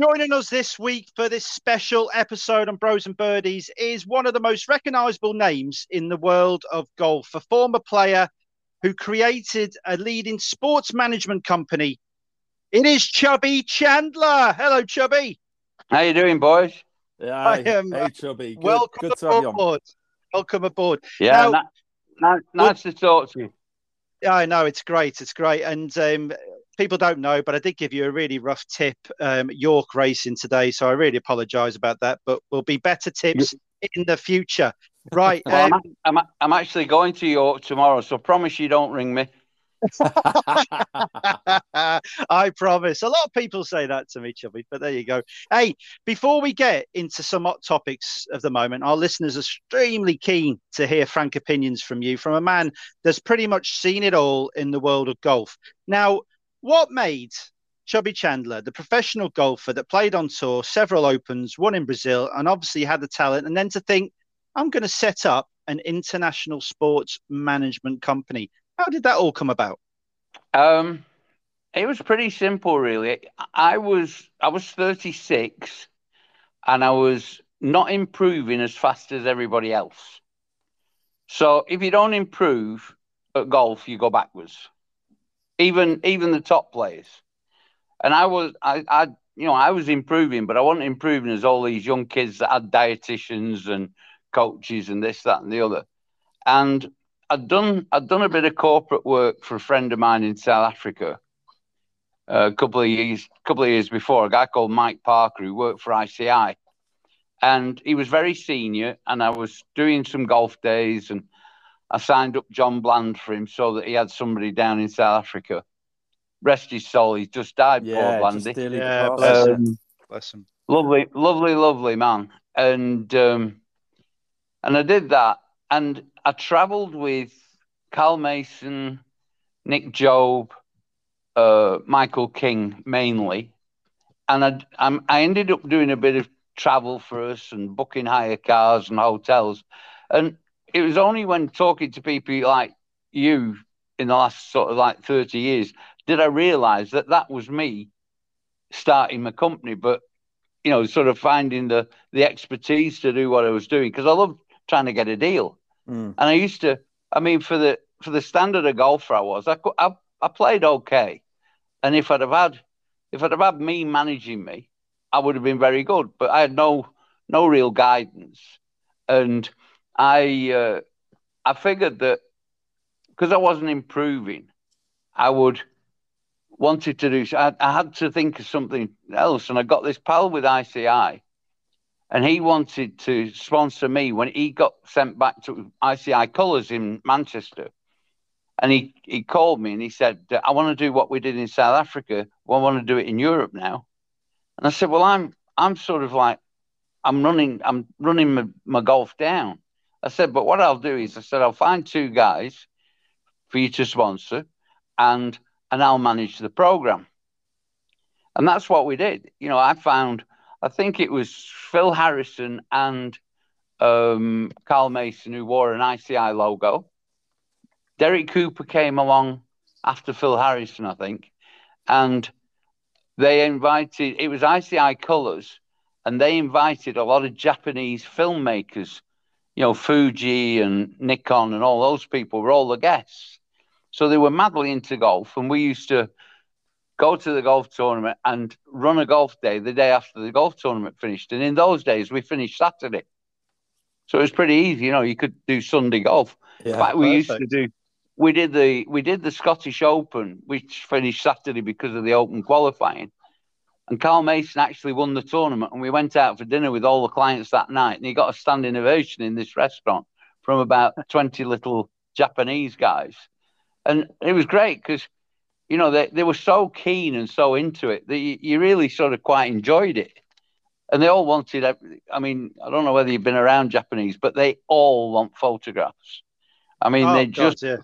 Joining us this week for this special episode on Bros and Birdies is one of the most recognizable names in the world of golf, a former player who created a leading sports management company. It is Chubby Chandler. Hello, Chubby. How you doing, boys? Yeah, I am. Hey, Chubby. Good, welcome good to have you aboard. Welcome aboard. Yeah, now, na- nice to talk to you. Yeah, I know it's great. It's great, and um, people don't know, but I did give you a really rough tip um, York racing today, so I really apologise about that. But we'll be better tips in the future. Right. Well, um, I'm, I'm, I'm actually going to York tomorrow, so promise you don't ring me. I promise. A lot of people say that to me, Chubby, but there you go. Hey, before we get into some hot topics of the moment, our listeners are extremely keen to hear frank opinions from you, from a man that's pretty much seen it all in the world of golf. Now, what made Chubby Chandler, the professional golfer that played on tour, several opens, won in Brazil, and obviously had the talent, and then to think, I'm going to set up an international sports management company. How did that all come about? Um, it was pretty simple, really. I was I was 36, and I was not improving as fast as everybody else. So if you don't improve at golf, you go backwards. Even even the top players. And I was I, I you know I was improving, but I wasn't improving as all these young kids that had dietitians and coaches and this that and the other. And I'd done I'd done a bit of corporate work for a friend of mine in South Africa uh, a couple of years couple of years before. A guy called Mike Parker who worked for ICI, and he was very senior. And I was doing some golf days, and I signed up John Bland for him so that he had somebody down in South Africa. Rest his soul, he's just died. Yeah, poor Blandy. Yeah, bless, Um, him. bless him. lovely, lovely, lovely man. And um, and I did that, and I travelled with Carl Mason, Nick Job, uh, Michael King mainly, and I, I'm, I ended up doing a bit of travel for us and booking hire cars and hotels, and it was only when talking to people like you in the last sort of like 30 years did I realise that that was me starting my company, but you know, sort of finding the the expertise to do what I was doing because I loved trying to get a deal. Mm. And I used to, I mean, for the for the standard of golfer I was, I, I I played okay, and if I'd have had if I'd have had me managing me, I would have been very good. But I had no no real guidance, and I uh, I figured that because I wasn't improving, I would wanted to do. I, I had to think of something else, and I got this pal with ICI and he wanted to sponsor me when he got sent back to ICI Colours in Manchester. And he, he called me and he said, I want to do what we did in South Africa. Well, I want to do it in Europe now. And I said, Well, I'm I'm sort of like I'm running I'm running my, my golf down. I said, but what I'll do is I said, I'll find two guys for you to sponsor and and I'll manage the program. And that's what we did. You know, I found I think it was Phil Harrison and um, Carl Mason who wore an ICI logo. Derek Cooper came along after Phil Harrison, I think, and they invited. It was ICI Colors, and they invited a lot of Japanese filmmakers. You know, Fuji and Nikon and all those people were all the guests. So they were madly into golf, and we used to go to the golf tournament and run a golf day the day after the golf tournament finished. And in those days, we finished Saturday. So it was pretty easy. You know, you could do Sunday golf. Yeah, in fact, we used to do. We did the we did the Scottish Open, which finished Saturday because of the Open qualifying, and Carl Mason actually won the tournament. And we went out for dinner with all the clients that night, and he got a standing ovation in this restaurant from about twenty little Japanese guys, and it was great because you know, they, they were so keen and so into it that you, you really sort of quite enjoyed it. And they all wanted, I mean, I don't know whether you've been around Japanese, but they all want photographs. I mean, Oh, they God, just, yeah.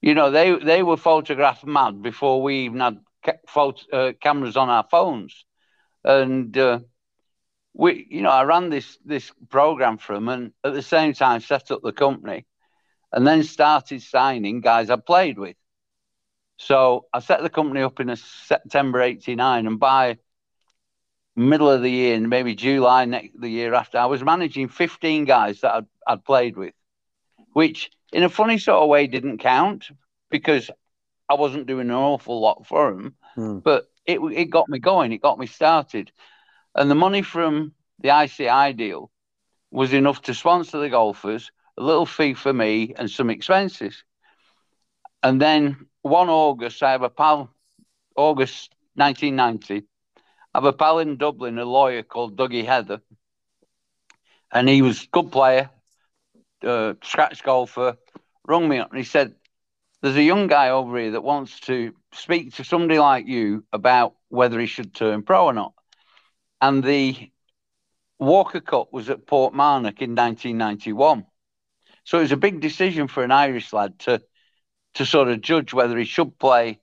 you know, they, they were photograph mad before we even had uh, cameras on our phones. And, uh, we, you know, I ran this, this program for them and at the same time set up the company and then started signing guys I played with. So I set the company up in September 89 and by middle of the year, and maybe July next the year after, I was managing 15 guys that I'd, I'd played with, which in a funny sort of way didn't count because I wasn't doing an awful lot for them, hmm. but it it got me going, it got me started, and the money from the ICI deal was enough to sponsor the golfers, a little fee for me, and some expenses. And then one August, I have a pal, August 1990, I have a pal in Dublin, a lawyer called Dougie Heather, and he was a good player, uh, scratch golfer, rung me up and he said, There's a young guy over here that wants to speak to somebody like you about whether he should turn pro or not. And the Walker Cup was at Portmarnock in 1991. So it was a big decision for an Irish lad to to sort of judge whether he should play,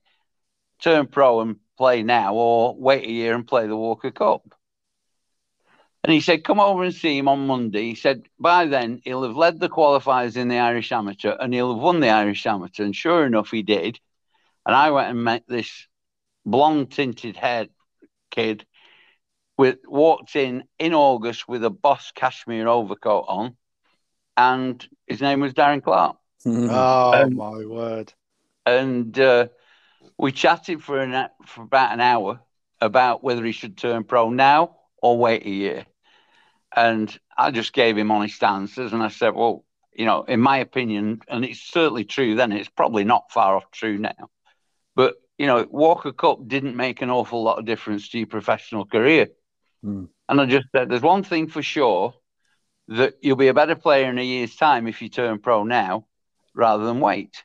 turn pro and play now, or wait a year and play the Walker Cup. And he said, Come over and see him on Monday. He said, By then, he'll have led the qualifiers in the Irish Amateur and he'll have won the Irish Amateur. And sure enough, he did. And I went and met this blonde tinted haired kid with walked in in August with a boss cashmere overcoat on, and his name was Darren Clarke. oh and, my word! And uh, we chatted for an for about an hour about whether he should turn pro now or wait a year. And I just gave him honest answers, and I said, "Well, you know, in my opinion, and it's certainly true then. It's probably not far off true now, but." You know, Walker Cup didn't make an awful lot of difference to your professional career Mm. And I just said, there's one thing for sure that you'll be a better player in a year's time if you turn pro now rather than wait.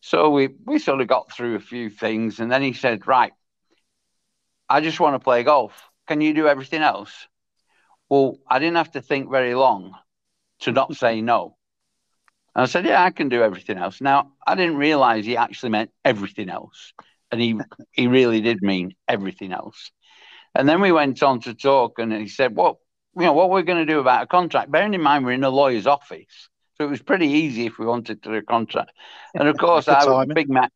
So we, we sort of got through a few things. And then he said, Right, I just want to play golf. Can you do everything else? Well, I didn't have to think very long to not say no. And I said, Yeah, I can do everything else. Now, I didn't realize he actually meant everything else. And he, he really did mean everything else. And then we went on to talk, and he said, well, you know, what we're going to do about a contract?" Bearing in mind we're in a lawyer's office, so it was pretty easy if we wanted to do a contract. And of course, I was big mouth,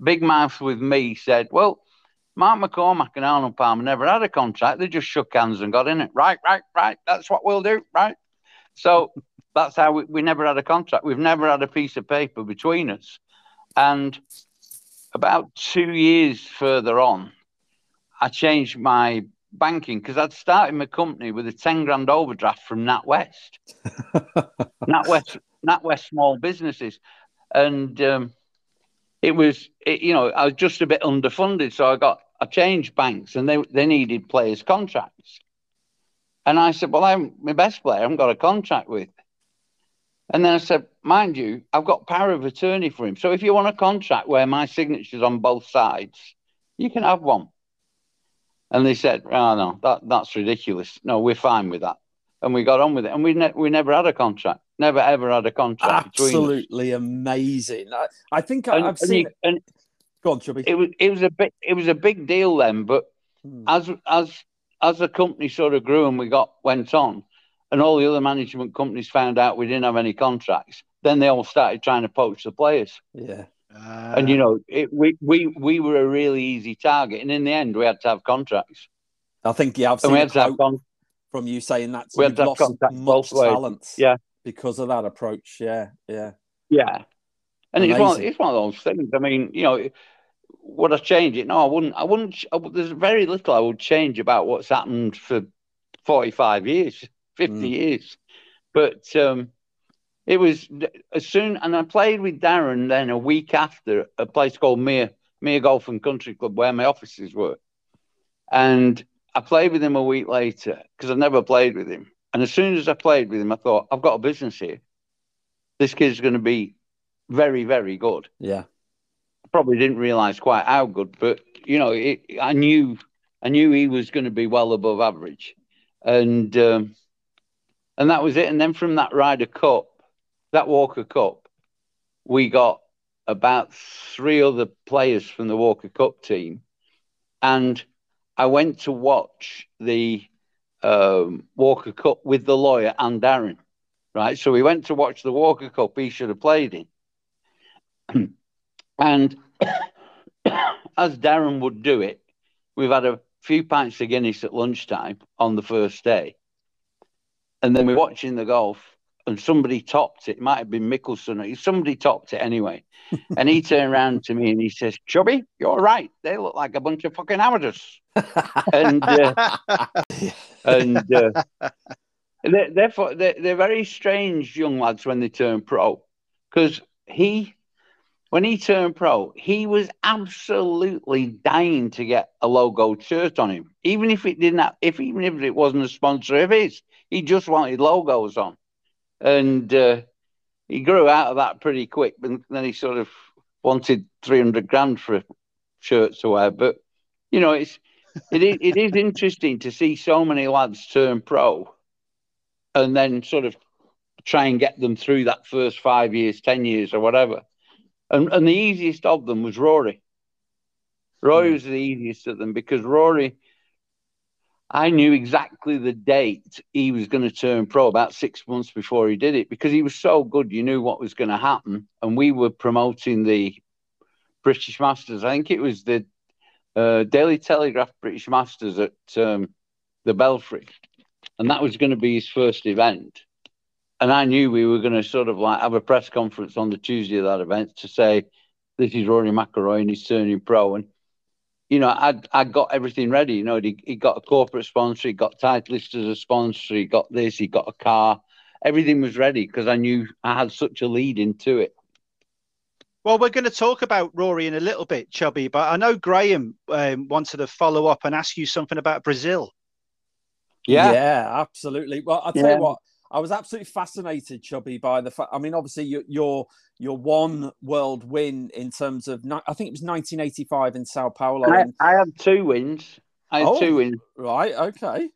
big mouth with me said, "Well." Mark McCormack and Arnold Palmer never had a contract. They just shook hands and got in it. Right, right, right. That's what we'll do. Right. So that's how we, we never had a contract. We've never had a piece of paper between us. And about two years further on, I changed my banking because I'd started my company with a 10 grand overdraft from NatWest. NatWest, NatWest Small Businesses. And um, it was, it, you know, I was just a bit underfunded. So I got, I changed banks and they, they needed players' contracts. And I said, Well, I'm my best player, I haven't got a contract with. And then I said, Mind you, I've got power of attorney for him. So if you want a contract where my signature's on both sides, you can have one. And they said, "Oh no, that that's ridiculous. No, we're fine with that." And we got on with it, and we ne- we never had a contract. Never ever had a contract. Absolutely amazing. I, I think I, have seen. And, it. Go on, Chubby. It was it was a big it was a big deal then, but hmm. as as as the company sort of grew and we got went on, and all the other management companies found out we didn't have any contracts, then they all started trying to poach the players. Yeah. Uh, and you know, it, we we we were a really easy target, and in the end, we had to have contracts. I think yeah, I've seen we had to have con- from you saying that we had to have lost much talent, yeah, because of that approach. Yeah, yeah, yeah. And it's one, it's one of those things. I mean, you know, would I change it? No, I wouldn't. I wouldn't. I, there's very little I would change about what's happened for forty-five years, fifty mm. years. But um, it was as soon, and I played with Darren then a week after a place called Mere Mere Golf and Country Club where my offices were, and I played with him a week later because I've never played with him. And as soon as I played with him, I thought I've got a business here. This kid's going to be very, very good. Yeah, I probably didn't realize quite how good, but you know, it, I knew I knew he was going to be well above average, and um, and that was it. And then from that Ryder Cup, that Walker Cup, we got about three other players from the Walker Cup team, and I went to watch the um, Walker Cup with the lawyer and Darren. Right, so we went to watch the Walker Cup. He should have played in, and as Darren would do it, we've had a few pints of Guinness at lunchtime on the first day. And then we're watching the golf, and somebody topped it. It might have been Mickelson. Somebody topped it anyway. and he turned around to me and he says, Chubby, you're right. They look like a bunch of fucking amateurs. and uh, and uh, they're, they're, they're, they're very strange young lads when they turn pro because he when he turned pro, he was absolutely dying to get a logo shirt on him, even if it didn't. Have, if even if it wasn't a sponsor of his, he just wanted logos on, and uh, he grew out of that pretty quick. But then he sort of wanted three hundred grand for a shirt to wear. But you know, it's it is, it is interesting to see so many lads turn pro, and then sort of try and get them through that first five years, ten years, or whatever and, and the easiest of them was Rory. Rory mm. was the easiest of them because Rory, I knew exactly the date he was going to turn pro about six months before he did it because he was so good. You knew what was going to happen. And we were promoting the British Masters. I think it was the uh, Daily Telegraph British Masters at um, the Belfry. And that was going to be his first event and I knew we were going to sort of like have a press conference on the Tuesday of that event to say this is Rory McIlroy and he's turning pro. And you know, I I got everything ready. You know, he, he got a corporate sponsor, he got Titleist as a sponsor, he got this, he got a car. Everything was ready because I knew I had such a lead into it. Well, we're going to talk about Rory in a little bit, Chubby, but I know Graham um, wanted to follow up and ask you something about Brazil. Yeah, yeah, absolutely. Well, I'll tell yeah. you what, I was absolutely fascinated, Chubby, by the fact. I mean, obviously, your your your one world win in terms of I think it was 1985 in Sao Paulo. I, I had two wins. I had oh, two wins. Right. Okay.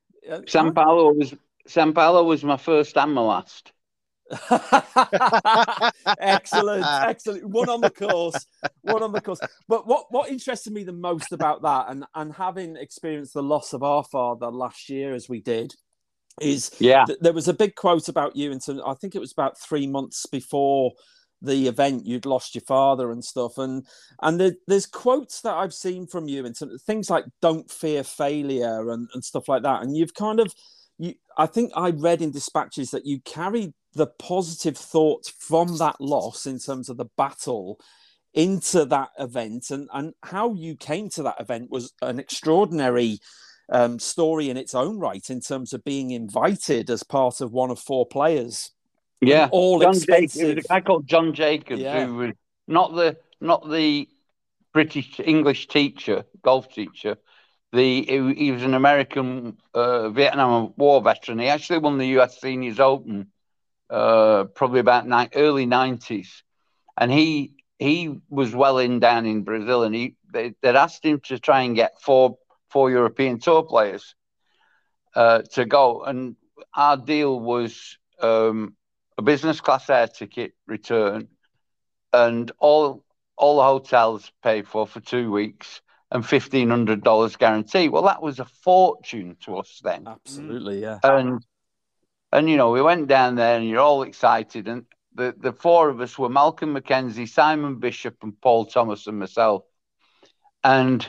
Sao Paulo was Sao Paulo was my first and my last. excellent, excellent. One on the course, one on the course. But what what interested me the most about that, and and having experienced the loss of our father last year as we did, is yeah. th- there was a big quote about you and i think it was about three months before the event you'd lost your father and stuff and and the, there's quotes that i've seen from you and some things like don't fear failure and, and stuff like that and you've kind of you i think i read in dispatches that you carried the positive thoughts from that loss in terms of the battle into that event and and how you came to that event was an extraordinary um, story in its own right in terms of being invited as part of one of four players. Yeah, all John expensive. Jacobs, a guy called John Jacobs, yeah. who was not the not the British English teacher, golf teacher. The he, he was an American uh, Vietnam War veteran. He actually won the U.S. Seniors Open uh, probably about ni- early nineties, and he he was well in down in Brazil, and he they, would asked him to try and get four four European tour players uh, to go. And our deal was um, a business class air ticket return and all all the hotels paid for for two weeks and fifteen hundred dollars guarantee. Well, that was a fortune to us then. Absolutely, yeah. And and you know we went down there and you're all excited and the the four of us were Malcolm McKenzie, Simon Bishop, and Paul Thomas and myself. And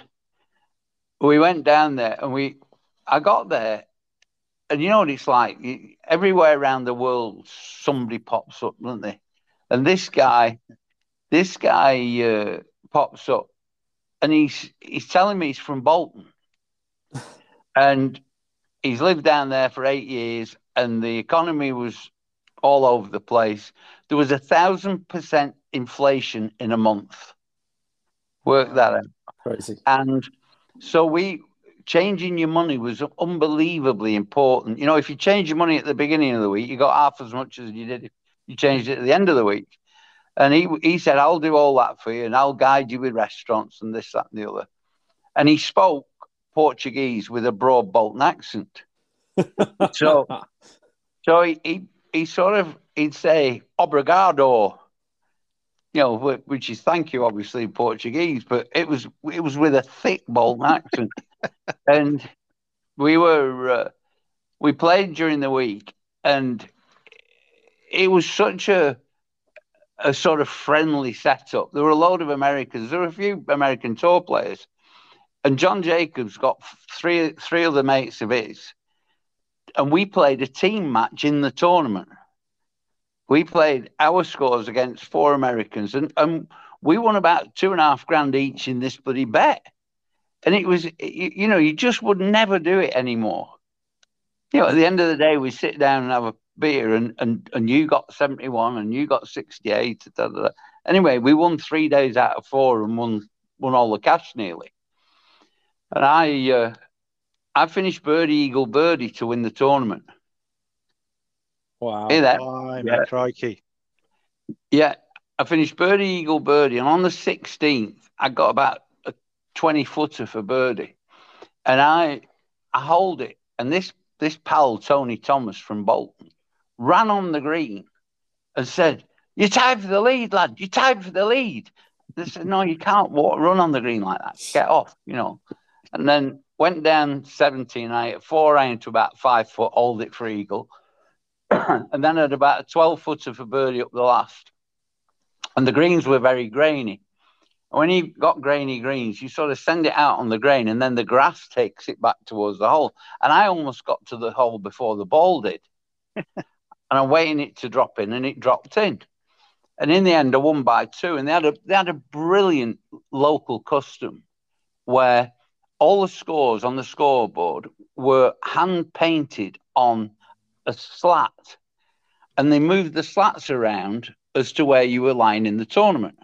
we went down there and we, I got there, and you know what it's like. Everywhere around the world, somebody pops up, doesn't they? And this guy, this guy uh, pops up, and he's he's telling me he's from Bolton, and he's lived down there for eight years, and the economy was all over the place. There was a thousand percent inflation in a month. Work that out. Crazy. And so we changing your money was unbelievably important. You know, if you change your money at the beginning of the week, you got half as much as you did if you changed it at the end of the week. And he he said, I'll do all that for you and I'll guide you with restaurants and this, that, and the other. And he spoke Portuguese with a broad Bolton accent. so so he, he he sort of he'd say obrigado you know, which is thank you, obviously in Portuguese, but it was it was with a thick Bolton accent, and we were uh, we played during the week, and it was such a a sort of friendly setup. There were a load of Americans. There were a few American tour players, and John Jacobs got three three other mates of his, and we played a team match in the tournament. We played our scores against four Americans, and, and we won about two and a half grand each in this bloody bet. And it was, you, you know, you just would never do it anymore. You know, at the end of the day, we sit down and have a beer, and and, and you got 71 and you got 68. Da, da, da. Anyway, we won three days out of four and won won all the cash nearly. And I uh, I finished birdie eagle birdie to win the tournament. Wow. Hear that? Blimey, Yeah. crikey. Yeah, I finished birdie eagle birdie, and on the 16th, I got about a 20 footer for birdie, and I I hold it, and this this pal Tony Thomas from Bolton ran on the green and said, You're tied for the lead, lad. You're tied for the lead." They said, "No, you can't walk, run on the green like that. Get off," you know. And then went down 17. I four iron to about five foot, hold it for eagle, and then had about a 12 footer for birdie up the last and the greens were very grainy. And when you got grainy greens, you sort of send it out on the grain, and then the grass takes it back towards the hole. And I almost got to the hole before the ball did, and I'm waiting it to drop in, and it dropped in. And in the end, I won by two. And they had a they had a brilliant local custom where all the scores on the scoreboard were hand painted on a slat, and they moved the slats around as to where you were lying in the tournament.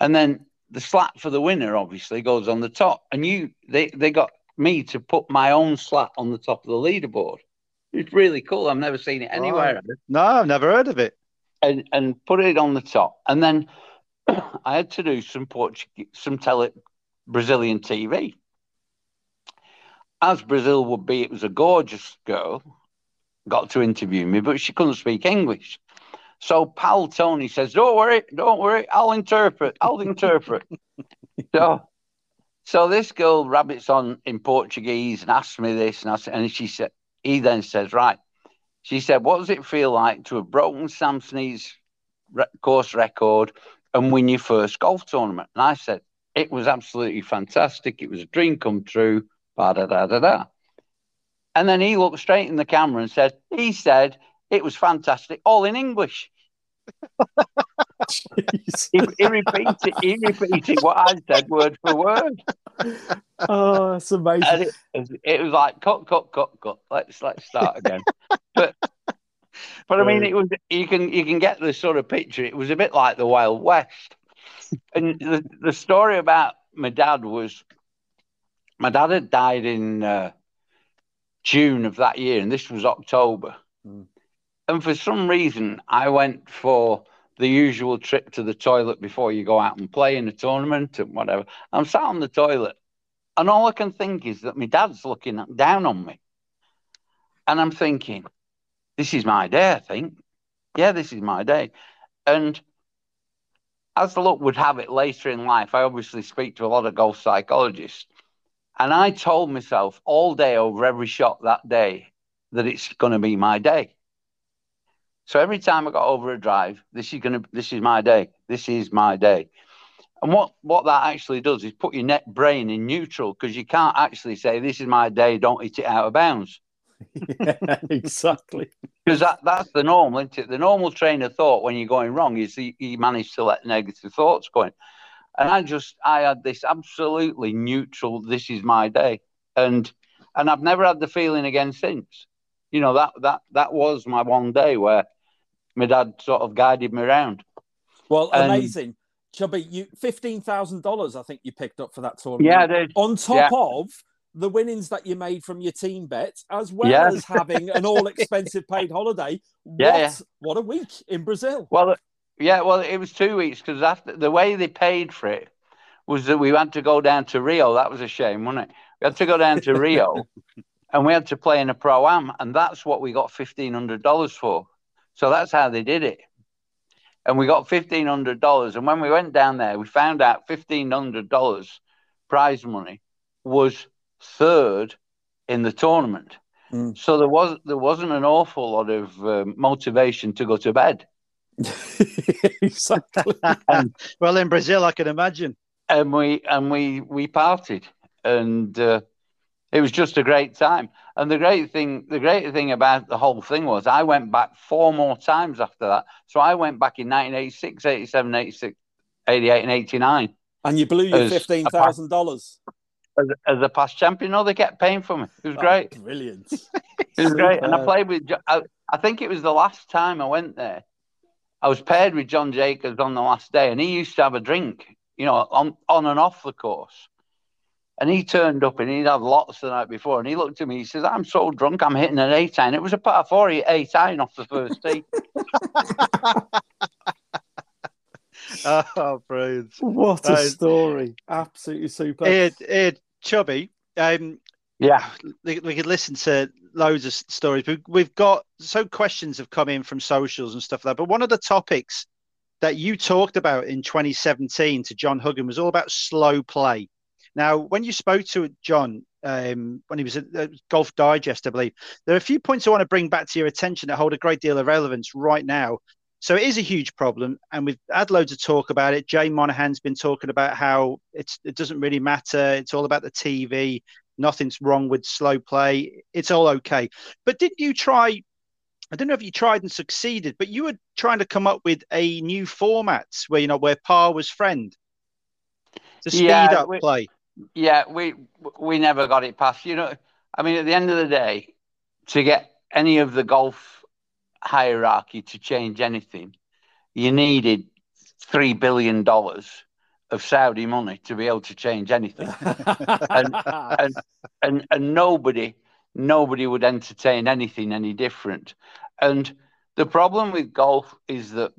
And then the slat for the winner obviously goes on the top. And you they, they got me to put my own slat on the top of the leaderboard. It's really cool. I've never seen it anywhere. No, I've never heard of it. And and put it on the top. And then I had to do some Portuguese some tele Brazilian TV. As Brazil would be, it was a gorgeous girl, got to interview me, but she couldn't speak English. So pal Tony says, "Don't worry, don't worry. I'll interpret. I'll interpret." so, so this girl rabbits on in Portuguese and asks me this, and I said, and she said, he then says, "Right." She said, "What does it feel like to have broken Sam Snead's re- course record and win your first golf tournament?" And I said, "It was absolutely fantastic. It was a dream come true." Da da da da da. And then he looked straight in the camera and said, "He said." It was fantastic, all in English. He, he repeated, he repeated what I said word for word, Oh, that's amazing. it, it was like cut, cut, cut, cut. Let's let's start again. but but I mean, it was you can you can get the sort of picture. It was a bit like the Wild West, and the the story about my dad was my dad had died in uh, June of that year, and this was October. Mm. And for some reason, I went for the usual trip to the toilet before you go out and play in a tournament and whatever. I'm sat on the toilet, and all I can think is that my dad's looking down on me. And I'm thinking, this is my day, I think. Yeah, this is my day. And as the luck would have it later in life, I obviously speak to a lot of golf psychologists. And I told myself all day over every shot that day that it's going to be my day. So every time I got over a drive, this is going to, this is my day. This is my day. And what, what that actually does is put your net brain in neutral because you can't actually say, this is my day, don't hit it out of bounds. yeah, exactly. Because that, that's the normal, isn't it? The normal train of thought when you're going wrong is you, you manage to let negative thoughts go in. And I just, I had this absolutely neutral, this is my day. And, and I've never had the feeling again since. You know, that, that, that was my one day where my dad sort of guided me around. Well, And- amazing. Chubby, you fifteen thousand dollars, I think you picked up for that tournament. Yeah, I did. On top Yeah. of the winnings that you made from your team bet, as well Yeah. as having an all expensive paid holiday. What Yeah, yeah. what a week in Brazil. Well, yeah, well, it was two weeks because after the way they paid for it was that we had to go down to Rio. That was a shame, wasn't it? We had to go down to Rio, and we had to play in a pro am, and that's what we got fifteen hundred dollars for. So that's how they did it, and we got fifteen hundred dollars. And when we went down there, we found out fifteen hundred dollars prize money was third in the tournament. Mm. So there was there wasn't an awful lot of uh, motivation to go to bed. exactly. well, in Brazil, I can imagine. and we and we we partied and uh, it was just a great time. And the great thing, the great thing about the whole thing was, I went back four more times after that. So I went back in 1986, 87, 86, 88, and 89. And you blew your fifteen thousand dollars as, as a past champion. No, they kept paying for me. It was oh, great. Brilliant. it was great. And I played with, I, I think it was the last time I went there. I was paired with John Jacobs on the last day, and he used to have a drink, you know, on, on and off the course. And he turned up and he'd had lots the night before. And he looked at me, he says, I'm so drunk, I'm hitting an eight iron. It was a par four, eight iron off the first tee. oh, brilliant. What a uh, story. Absolutely super. Ed, Ed Chubby, um, yeah, we, we could listen to loads of stories. But we've got so questions have come in from socials and stuff like that. But one of the topics that you talked about in 2017 to John Huggan was all about slow play. Now, when you spoke to John um, when he was at Golf Digest, I believe, there are a few points I want to bring back to your attention that hold a great deal of relevance right now. So it is a huge problem, and we've had loads of talk about it. Jay Monahan's been talking about how it doesn't really matter. It's all about the TV. Nothing's wrong with slow play. It's all okay. But didn't you try? I don't know if you tried and succeeded, but you were trying to come up with a new format where you know where par was friend to speed yeah, up we, play. Yeah, we we never got it past. You know, I mean, at the end of the day, to get any of the golf hierarchy to change anything, you needed three billion dollars of Saudi money to be able to change anything, and, and and and nobody nobody would entertain anything any different. And the problem with golf is that,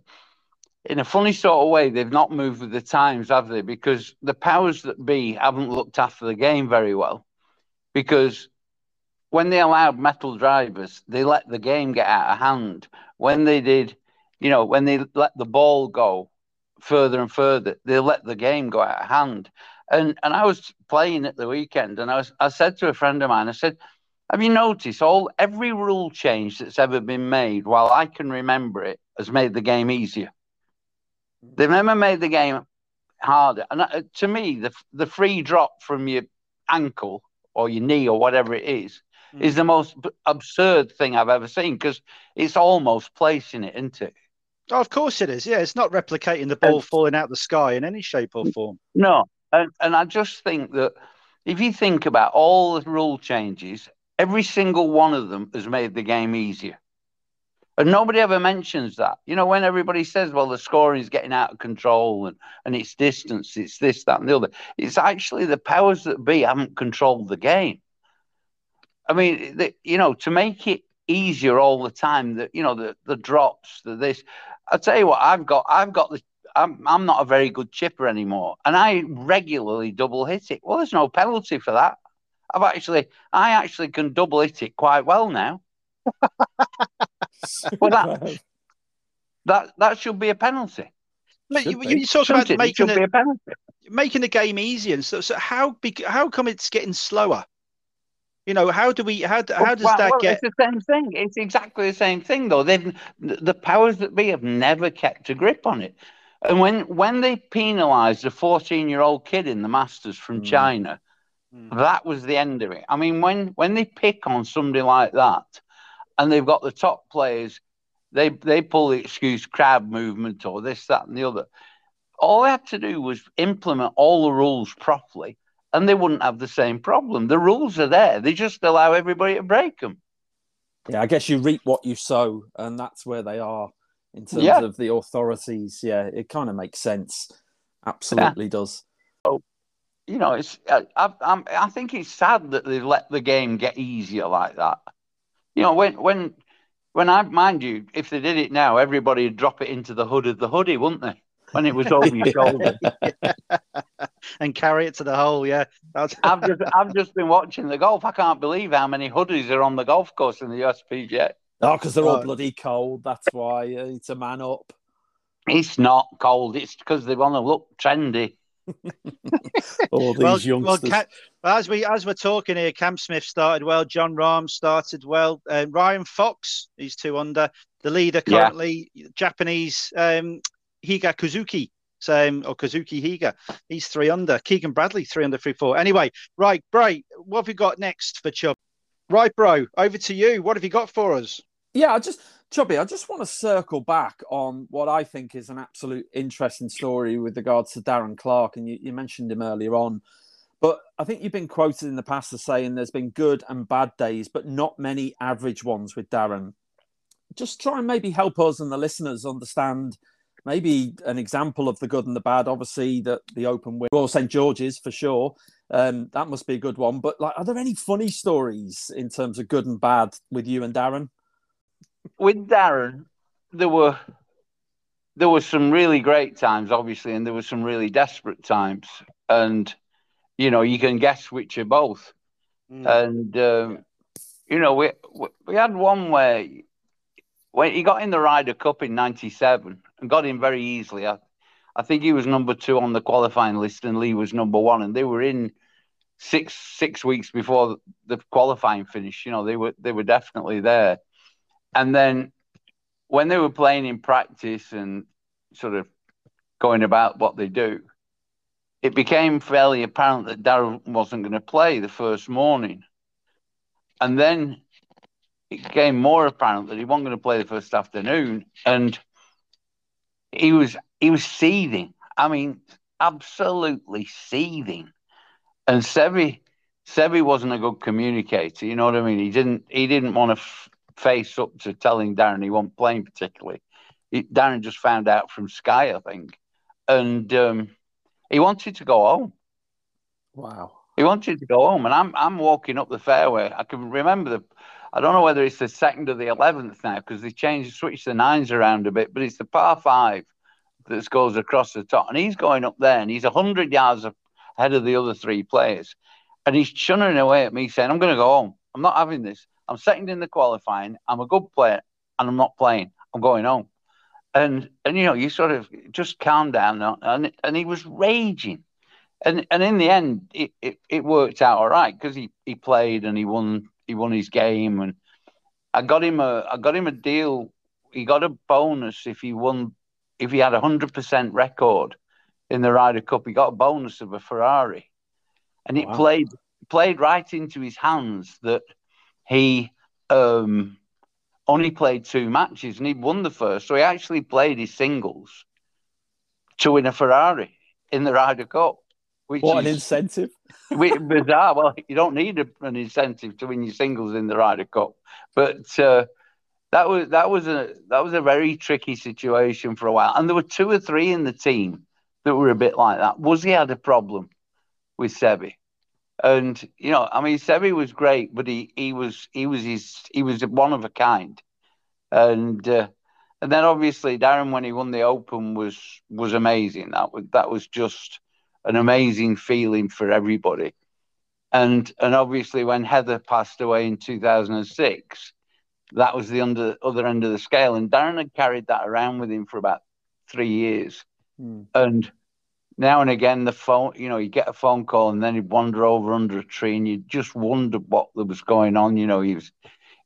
in a funny sort of way, they've not moved with the times, have they? Because the powers that be haven't looked after the game very well. Because when they allowed metal drivers, they let the game get out of hand. When they did, you know, when they let the ball go further and further, they let the game go out of hand. And and I was playing at the weekend, and I was I said to a friend of mine, I said, "Have you noticed all every rule change that's ever been made, while I can remember it, has made the game easier. They've never made the game harder. And uh, to me, the the free drop from your ankle or your knee or whatever it is mm. is the most absurd thing I've ever seen because it's almost placing it, isn't it? Oh, of course it is. Yeah, it's not replicating the ball and, falling out the sky in any shape or form. No, and and I just think that if you think about all the rule changes, every single one of them has made the game easier. And nobody ever mentions that. You know, when everybody says, well, the scoring is getting out of control and, and it's distance, it's this, that, and the other, it's actually the powers that be haven't controlled the game. I mean, the, you know, to make it easier all the time, that, you know, the, the drops, the this, I'll tell you what, I've got, I've got the, I'm, I'm not a very good chipper anymore, and I regularly double hit it. Well, there's no penalty for that. I've actually, I actually can double hit it quite well now. well, that, that that should be a penalty. you, you talk about making it, making the game easier, and so, so how big? How come it's getting slower? You know, how do we? How how does well, that well, get? It's the same thing. It's exactly the same thing, though. They've the powers that be have never kept a grip on it. And when when they penalised a 14 year old kid in the Masters from mm. China, mm. that was the end of it. I mean, when when they pick on somebody like that, and they've got the top players, they they pull the excuse crab movement or this, that, and the other. All they had to do was implement all the rules properly and they wouldn't have the same problem. The rules are there; they just allow everybody to break them. Yeah, I guess you reap what you sow, and that's where they are in terms yeah. of the authorities. Yeah, it kind of makes sense. Absolutely yeah. does. Oh, you know, it's I, I, I think it's sad that they've let the game get easier like that. You know, when when when I mind you, if they did it now, everybody would drop it into the hood of the hoodie, wouldn't they? When it was over your shoulder. and carry it to the hole, yeah. That's... I've just I've just been watching the golf. I can't believe how many hoodies are on the golf course in the USPGA. Oh, because they're all bloody cold. That's why it's a man up. It's not cold. It's because they want to look trendy. all these well, youngsters. Well, as we as we're talking here, Cam Smith started well. Jon Rahm started well. Uh, Ryan Fox, he's two under. The leader currently, yeah. Japanese um, Higa Kazuki, Same or Kazuki Higa, he's three under. Keegan Bradley three under three four. Anyway, right, Bray, what have you got next for Chubb? Right, bro, over to you. What have you got for us? Yeah, I just Chubby, I just want to circle back on what I think is an absolute interesting story with regards to Darren Clarke, and you, you mentioned him earlier on. But I think you've been quoted in the past as saying there's been good and bad days, but not many average ones with Darren. Just try and maybe help us and the listeners understand maybe an example of the good and the bad. Obviously, that the Open win, Royal St George's for sure. Um, that must be a good one. But like, are there any funny stories in terms of good and bad with you and Darren? With Darren, there were there were some really great times, obviously, and there were some really desperate times. And you know, you can guess which are both. Mm. And um, you know, we we had one where when he got in the Ryder Cup in '97 and got in very easily. I, I think he was number two on the qualifying list, and Lee was number one, and they were in six six weeks before the qualifying finish. You know, they were they were definitely there. And then when they were playing in practice and sort of going about what they do, it became fairly apparent that Darren wasn't going to play the first morning. And then it became more apparent that he wasn't going to play the first afternoon. And he was he was seething. I mean, absolutely seething. And Seve Seve wasn't a good communicator. You know what I mean? He didn't he didn't want to f- face up to telling Darren he wasn't playing particularly. He, Darren just found out from Sky, I think, and um, he wanted to go home. Wow. He wanted to go home, and I'm I'm walking up the fairway. I can remember the. I don't know whether it's the second or the eleventh now because they changed, switched the nines around a bit, but it's the par five that goes across the top, and he's going up there, and he's hundred yards ahead of the other three players, and he's chunning away at me saying, "I'm going to go home. I'm not having this. I'm second in the qualifying. I'm a good player, and I'm not playing. I'm going home." And and you know, you sort of just calm down, and and he was raging, and and in the end, it, it, it worked out all right because he, he played and he won he won his game, and I got him a I got him a deal. He got a bonus if he won if he had a hundred percent record in the Ryder Cup. He got a bonus of a Ferrari, and it wow. played played right into his hands that he um, only played two matches and he won the first. So he actually played his singles to win a Ferrari in the Ryder Cup. Which what is, an incentive! bizarre. Well, you don't need a, an incentive to win your singles in the Ryder Cup, but uh, that was that was a that was a very tricky situation for a while. And there were two or three in the team that were a bit like that. Was he had a problem with Seve? And you know, I mean, Seve was great, but he he was he was his he was one of a kind, and uh, and then obviously Darren when he won the Open was was amazing. That was that was just an amazing feeling for everybody, and and obviously when Heather passed away in two thousand and six, that was the under, other end of the scale, and Darren had carried that around with him for about three years, mm. and now and again the phone you know you get a phone call and then he'd wander over under a tree and you just wonder what was going on. You know he was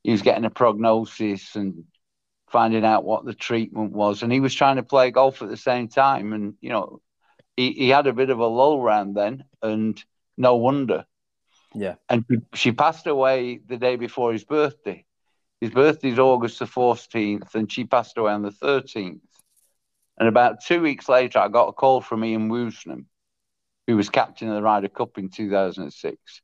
he was getting a prognosis and finding out what the treatment was. And he was trying to play golf at the same time. And you know he, he had a bit of a lull round then and no wonder yeah and she, she passed away the day before his birthday his birthday is august the 14th and she passed away on the 13th and about two weeks later, I got a call from Ian Woosnam, who was captain of the Ryder Cup in 2006.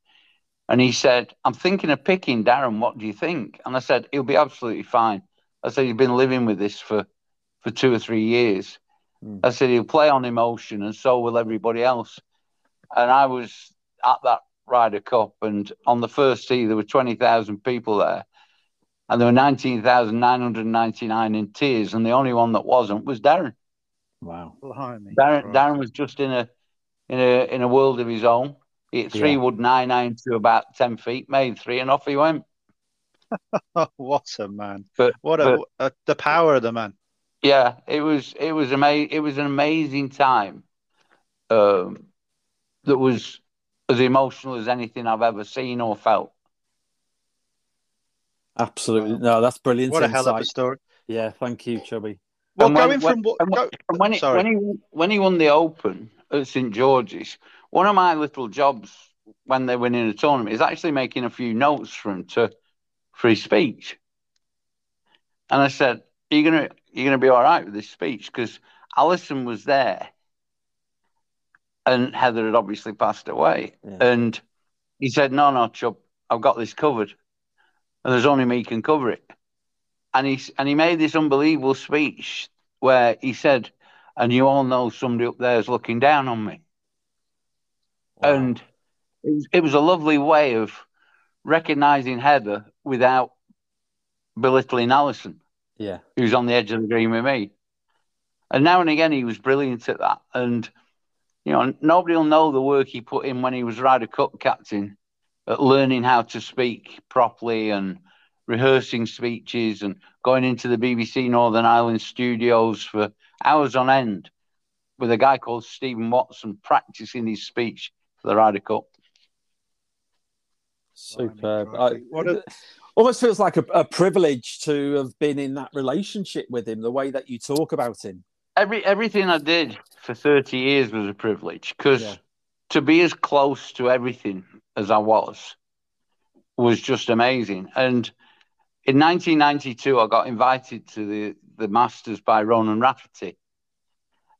And he said, I'm thinking of picking Darren. What do you think? And I said, he'll be absolutely fine. I said, he's been living with this for, for two or three years. Mm. I said, he'll play on emotion and so will everybody else. And I was at that Ryder Cup, and on the first tee, there were 20,000 people there and there were 19,999 in tears, and the only one that wasn't was Darren. Wow. Darren, Darren was just in a in a in a world of his own. He hit three yeah. wood nine iron to about ten feet, made three, and off he went. what a man! But what a, but, a, the power of the man. Yeah, it was it was amazing. It was an amazing time. Um, that was as emotional as anything I've ever seen or felt. Absolutely, no, that's brilliant. What a hell of a story. Yeah, thank you, Chubby. Well, And when- going when- from what? when- Go, when, he, when he when he won the Open at St George's, one of my little jobs when they're winning a tournament is actually making a few notes for him to for his speech. And I said, "Are "You're gonna you're gonna be all right with this speech because Alison was there, and Heather had obviously passed away, Yeah. and he said, "No, no, Chubb, I've got this covered, and there's only me can cover it." And he and he made this unbelievable speech where he said, "And you all know somebody up there is looking down on me." Wow. And it was, it was a lovely way of recognizing Heather without belittling Alison, yeah, who's on the edge of the green with me. And now and again, he was brilliant at that. And, you know, nobody will know the work he put in when he was Ryder Cup captain at learning how to speak properly and rehearsing speeches and going into the BBC Northern Ireland studios for hours on end with a guy called Stephen Watson practicing his speech for the Ryder Cup. superb. I- What a- almost feels like a, a privilege to have been in that relationship with him. The way that you talk about him. Every everything I did for thirty years was a privilege because Yeah. to be as close to everything as I was was just amazing. And in 1992, I got invited to the the Masters by Ronan Rafferty,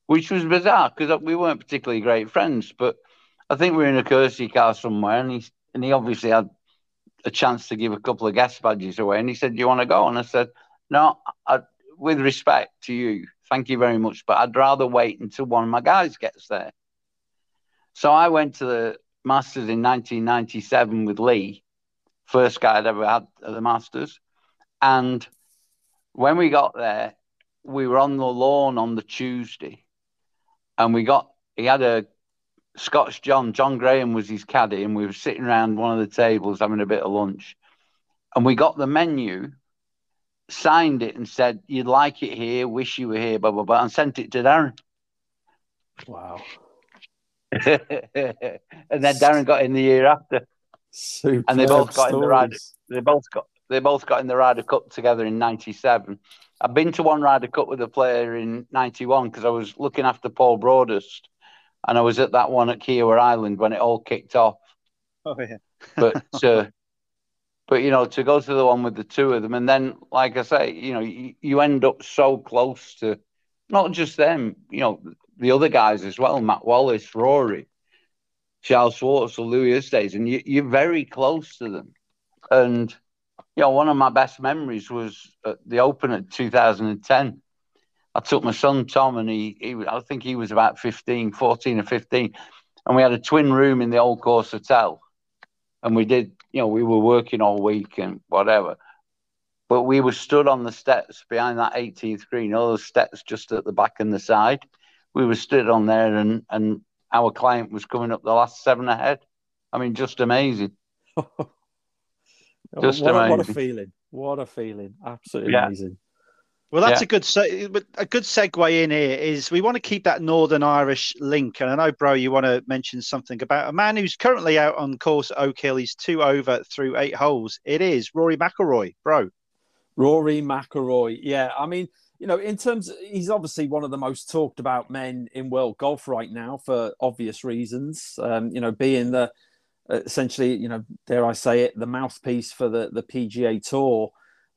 which was bizarre because we weren't particularly great friends. But I think we were in a courtesy car somewhere, and he and he obviously had a chance to give a couple of guest badges away. And he said, "Do you want to go?" And I said, "No, I, with respect to you, thank you very much, but I'd rather wait until one of my guys gets there." So I went to the Masters in 1997 with Lee, first guy I'd ever had at the Masters, and when we got there, we were on the lawn on the Tuesday, and we got he had a Scotch John, John Graham was his caddy, and we were sitting around one of the tables having a bit of lunch. And we got the menu, signed it, and said, You'd like it here, wish you were here, blah, blah, blah, and sent it to Darren. Wow, and then Darren got in the year after. superb. And they both got in the Ryder, they both got they both got in the Ryder Cup together in '97. I've been to one Ryder Cup with a player in '91 because I was looking after Paul Broadhurst, and I was at that one at Kiawah Island when it all kicked off. Oh yeah. but uh, but you know to go to the one with the two of them and then like i say you know you, you end up so close to not just them you know the other guys as well matt wallace rory charles Schwartzel, or louis Oosthuizen, and you, you're very close to them and you know one of my best memories was at the open at 2010 i took my son tom and he, he i think he was about 15 14 or 15 and we had a twin room in the old course hotel and we did, you know, we were working all week and whatever. But we were stood on the steps behind that 18th green, all those steps just at the back and the side. We were stood on there, and and our client was coming up the last seven ahead. I mean, just amazing. Just what, a, what a feeling! What a feeling! Absolutely Yeah. amazing. Well, that's Yeah. a good se- a good segue in here. Is we want to keep that Northern Irish link, and I know, bro, you want to mention something about a man who's currently out on course at Oak Hill. He's two over through eight holes. It is Rory McIlroy, bro. Rory McIlroy. Yeah, I mean, you know, in terms, he's obviously one of the most talked about men in world golf right now for obvious reasons. Um, you know, being the essentially, you know, dare I say it, the mouthpiece for the the PGA Tour.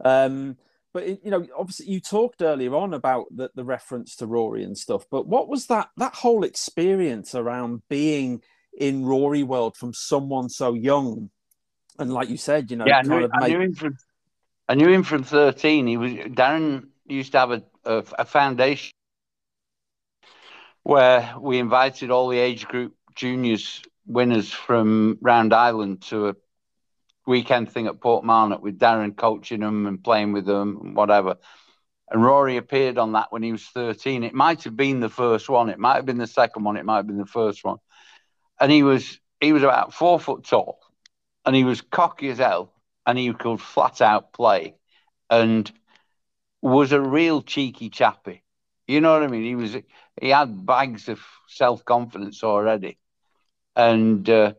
Um, but it, you know, obviously, you talked earlier on about the, the reference to Rory and stuff. But what was that that whole experience around being in Rory world from someone so young? And like you said, you know, yeah, I knew, I knew him from I knew him from 13. He was Darren used to have a, a, a foundation where we invited all the age group juniors winners from Round Island to a weekend thing at Portmarnock with Darren coaching them and playing with them and whatever. And Rory appeared on that when he was 13. It might have been the first one. It might have been the second one. It might have been the first one. And he was he was about four foot tall, and he was cocky as hell, and he could flat out play, and was a real cheeky chappy. You know what I mean? He was he had bags of self confidence already, and uh,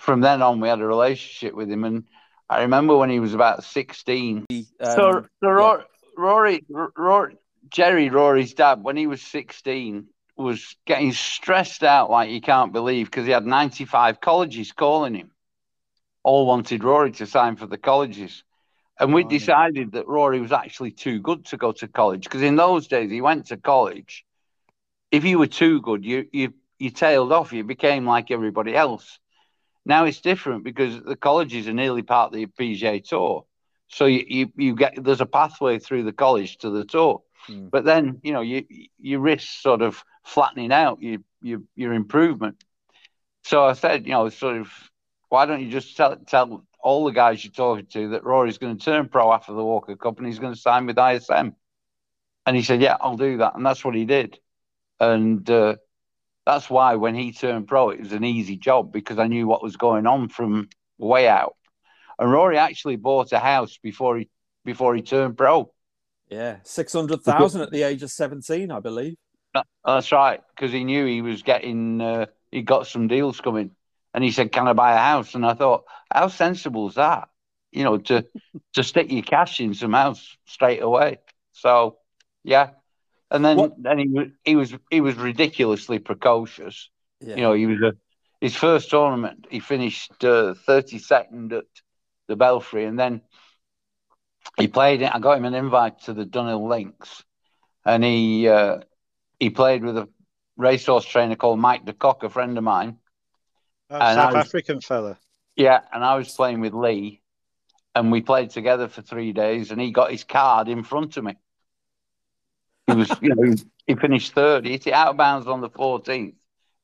from then on we had a relationship with him. And I remember when he was about sixteen. um, so, so Rory, Rory, Rory, Gerry Rory's dad, when he was 16, was getting stressed out like you can't believe because he had 95 colleges calling him. All wanted Rory to sign for the colleges. And we decided that Rory was actually too good to go to college because in those days he went to college. If you were too good, you you you tailed off. You became like everybody else. Now it's different because the colleges are nearly part of the PGA Tour, so you you, you get there's a pathway through the college to the tour. Mm. But then you know you you risk sort of flattening out your your your improvement. So I said, you know, sort of, why don't you just tell tell all the guys you're talking to that Rory's going to turn pro after the Walker Cup and he's going to sign with ISM. And he said, yeah, I'll do that. And that's what he did. And uh, that's why when he turned pro, it was an easy job because I knew what was going on from way out. And Rory actually bought a house before he before he turned pro. Yeah, six hundred thousand at the age of seventeen, I believe. That's right, because he knew he was getting. Uh, he got some deals coming, and he said, "Can I buy a house?" And I thought, how sensible is that? You know, to to stick your cash in some house straight away. So, yeah. And then what? then he was he was he was ridiculously precocious. Yeah. You know, he was a his first tournament. He finished thirty uh, second at the Belfry, and then he played it. I got him an invite to the Dunhill Links, and he uh, he played with a racehorse trainer called Mike de Kock, a friend of mine. Oh, South was, African fella. Yeah, and I was playing with Lee, and we played together for three days, and he got his card in front of me. He was, you know, he finished third. He hit it out of bounds on the 14th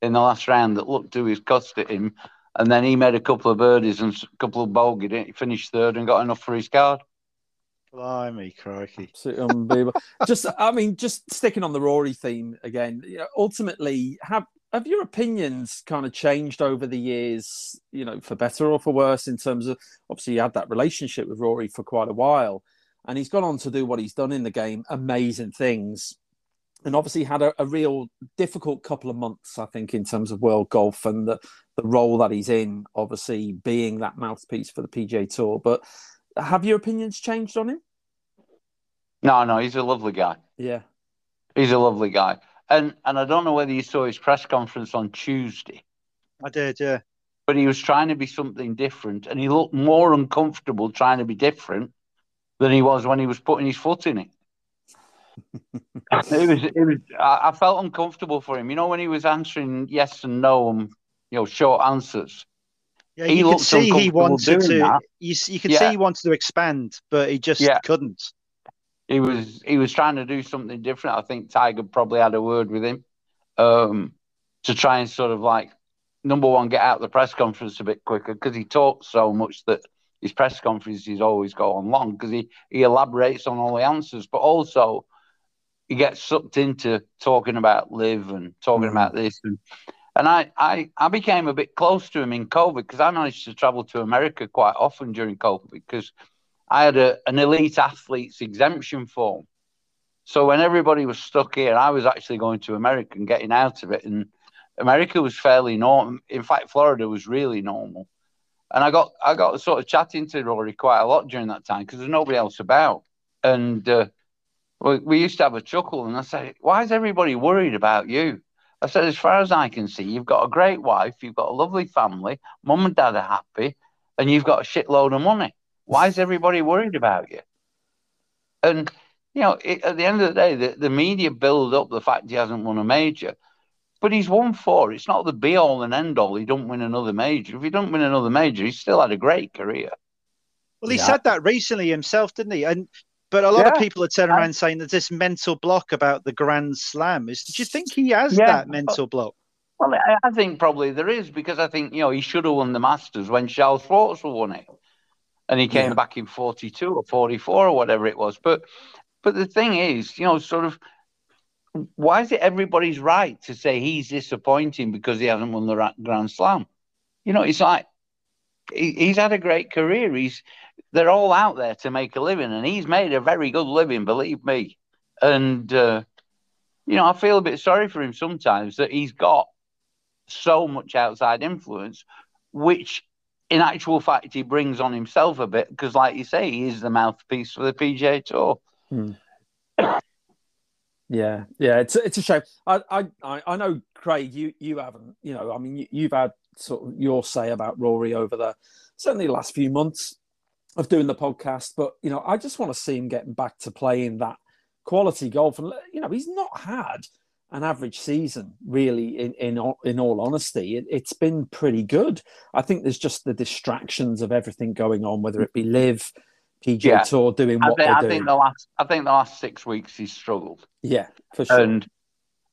in the last round that looked to his cost at him. And then he made a couple of birdies and a couple of bogeyed He finished third and got enough for his card. Blimey, crikey. Absolutely unbelievable. just, I mean, just sticking on the Rory theme again, you know, ultimately, have have your opinions kind of changed over the years, you know, for better or for worse, in terms of obviously you had that relationship with Rory for quite a while, and he's gone on to do what he's done in the game, amazing things. And obviously had a, a real difficult couple of months, I think, in terms of world golf and the, the role that he's in, obviously being that mouthpiece for the PGA Tour. But have your opinions changed on him? No, no, he's a lovely guy. Yeah. He's a lovely guy. And and I don't know whether you saw his press conference on Tuesday. I did, yeah. But he was trying to be something different, and he looked more uncomfortable trying to be different than he was when he was putting his foot in it. it was, it was. I, I, felt uncomfortable for him. You know, when he was answering yes and no and you know short answers. Yeah, he you could see he wanted to. That. You, you could yeah. see he wanted to expand, but he just yeah. couldn't he was he was trying to do something different. I think Tiger probably had a word with him um, to try and sort of like number one get out of the press conference a bit quicker because he talked so much that his press conferences always go on long because he he elaborates on all the answers, but also he gets sucked into talking about LIV and talking mm-hmm. about this and. And I, I, I became a bit close to him in COVID because I managed to travel to America quite often during COVID because I had a, an elite athlete's exemption form. So when everybody was stuck here, I was actually going to America and getting out of it. And America was fairly normal. In fact, Florida was really normal. And I got I got sort of chatting to Rory quite a lot during that time because there's nobody else about. And uh, we, we used to have a chuckle. And I said, "Why is everybody worried about you?" I said, "As far as I can see, you've got a great wife, you've got a lovely family, mum and dad are happy, and you've got a shitload of money." Why is everybody worried about you? And you know, it, at the end of the day, the, the media build up the fact he hasn't won a major, but he's won four. It's not the be all and end all. He don't win another major. If he don't win another major, he's still had a great career. Well, he yeah. said that recently himself, didn't he? And but a lot yeah. of people are turning around saying that this mental block about the Grand Slam is. Do you think he has yeah. that mental block? Well, I think probably there is because I think you know he should have won the Masters when Charles Schwartzel won it and he came yeah. back in 42 or 44 or whatever it was. But but the thing is, you know, sort of, why is it everybody's right to say he's disappointing because he hasn't won the Grand Slam? You know, it's like he, he's had a great career. He's they're all out there to make a living, and he's made a very good living, believe me. And uh, you know, I feel a bit sorry for him sometimes that he's got so much outside influence, which in actual fact, he brings on himself a bit because, like you say, he is the mouthpiece for the PGA Tour. Hmm. Yeah, yeah, it's it's a shame. I I I know, Craig. You you haven't. You know, I mean, you, you've had sort of your say about Rory over the certainly the last few months of doing the podcast. But you know, I just want to see him getting back to playing that quality golf. And you know, he's not had an average season really. In in in all honesty, it, has been pretty good. I think there's just the distractions of everything going on, whether it be LIV. PGA yeah. Tour doing what I think, I think the last I think the last six weeks he's struggled. Yeah, for sure. And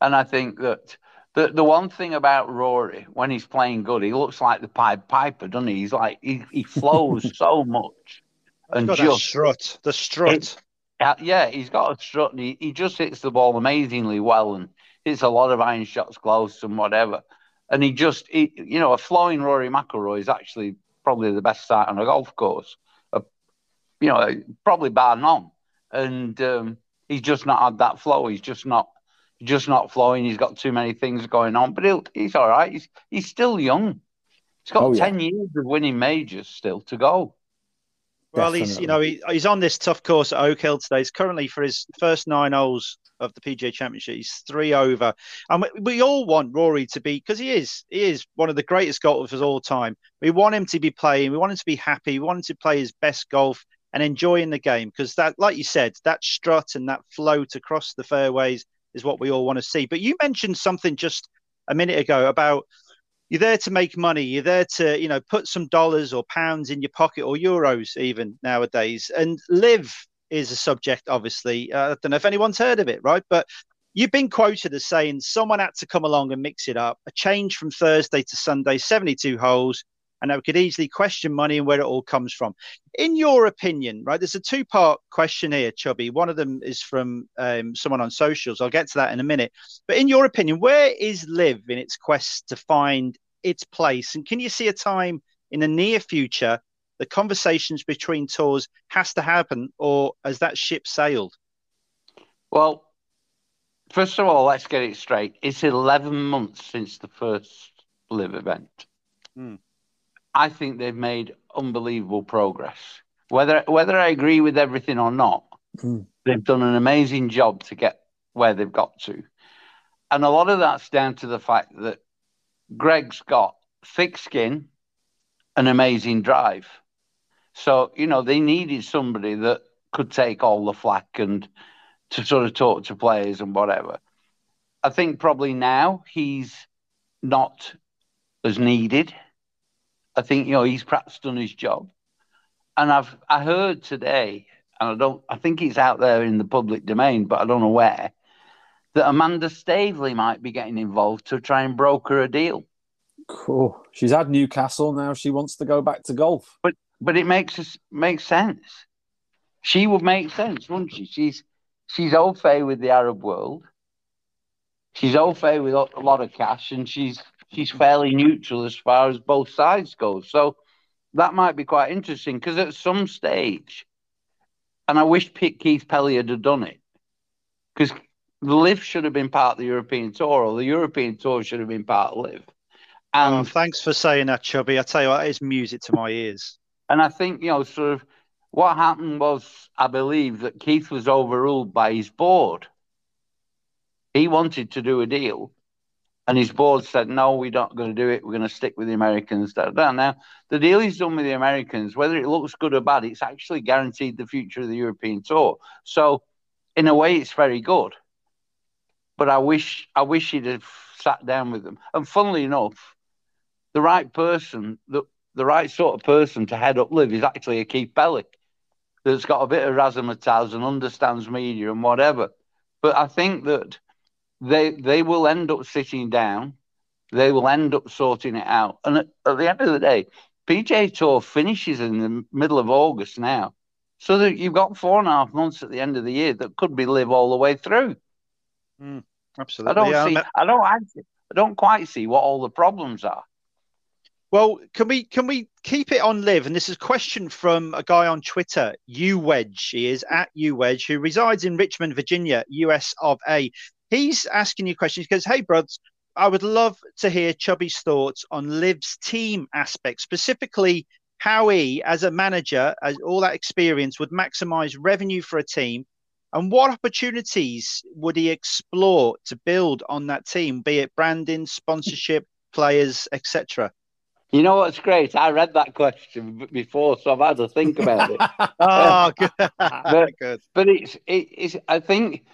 and I think that the the one thing about Rory when he's playing good, he looks like the Pied Piper, doesn't he? He's like he, he flows so much. And just that strut, the strut. It, uh, yeah, he's got a strut. And he, he just hits the ball amazingly well and hits a lot of iron shots close and whatever. And he just, he, you know, a flowing Rory McIlroy is actually probably the best sight on a golf course. You know, probably bar none. And um, he's just not had that flow. He's just not just not flowing. He's got too many things going on, but he'll, he's all right. He's he's still young. He's got oh, ten yeah. years of winning majors still to go. Well, Definitely. he's you know he, he's on this tough course at Oak Hill today. He's currently for his first nine holes of the PGA Championship. He's three over, and we, we all want Rory to be because he is he is one of the greatest golfers of all time. We want him to be playing. We want him to be happy. We want him to play his best golf and enjoying the game because that, like you said, that strut and that float across the fairways is what we all want to see. But you mentioned something just a minute ago about you're there to make money. You're there to, you know, put some dollars or pounds in your pocket or euros even nowadays. And LIV is a subject, obviously. Uh, I don't know if anyone's heard of it, right? But you've been quoted as saying someone had to come along and mix it up. A change from Thursday to Sunday, 72 holes and we could easily question money and where it all comes from. In your opinion, right, there's a two part question here, Chubby. One of them is from um, someone on socials. I'll get to that in a minute. But in your opinion, where is LIV in its quest to find its place? And can you see a time in the near future the conversations between tours has to happen, or has that ship sailed? Well, first of all, let's get it straight. It's 11 months since the first LIV event. Hmm. I think they've made unbelievable progress. Whether whether I agree with everything or not, mm. they've done an amazing job to get where they've got to. And a lot of that's down to the fact that Greg's got thick skin, an amazing drive. So, you know, they needed somebody that could take all the flack and to sort of talk to players and whatever. I think probably now he's not as needed. I think you know he's perhaps done his job, and I've I heard today, and I don't I think it's out there in the public domain, but I don't know where, that Amanda Staveley might be getting involved to try and broker a deal. Cool. She's had Newcastle now. She wants to go back to golf. But but it makes us makes sense. She would make sense, wouldn't she? She's she's au fait with the Arab world. She's au fait with a lot of cash, and she's she's fairly neutral as far as both sides go. So that might be quite interesting because at some stage, and I wish Keith Pelley had done it because the LIV should have been part of the European Tour, or the European Tour should have been part of LIV. Oh, and oh, thanks for saying that, Chubby. I tell you what, it's music to my ears. And I think you know, sort of, what happened was, I believe that Keith was overruled by his board. He wanted to do a deal, and his board said, no, we're not going to do it. We're going to stick with the Americans. Da, da. Now, the deal he's done with the Americans, whether it looks good or bad, it's actually guaranteed the future of the European Tour. So, in a way, it's very good. But I wish, I wish he'd have sat down with them. And funnily enough, the right person, the, the right sort of person to head up LIV is actually a Keith Pelley that's got a bit of razzmatazz and understands media and whatever. But I think that they they will end up sitting down. They will end up sorting it out. And at, at the end of the day, PGA Tour finishes in the middle of August now. So that you've got four and a half months at the end of the year that could be LIV all the way through. Mm, absolutely. I don't yeah, see. I don't. I don't quite see what all the problems are. Well, can we can we keep it on LIV? And this is a question from a guy on Twitter, U Wedge. He is at U Wedge, who resides in Richmond, Virginia, US of A. He's asking you questions because, hey, brothers, I would love to hear Chubby's thoughts on LIV's team aspect, specifically how he, as a manager, as all that experience, would maximize revenue for a team And what opportunities would he explore to build on that team, be it branding, sponsorship, players, etc.? You know what's great? I read that question before, so I've had to think about it. oh, good. but, good. But it's, it, it's. I think,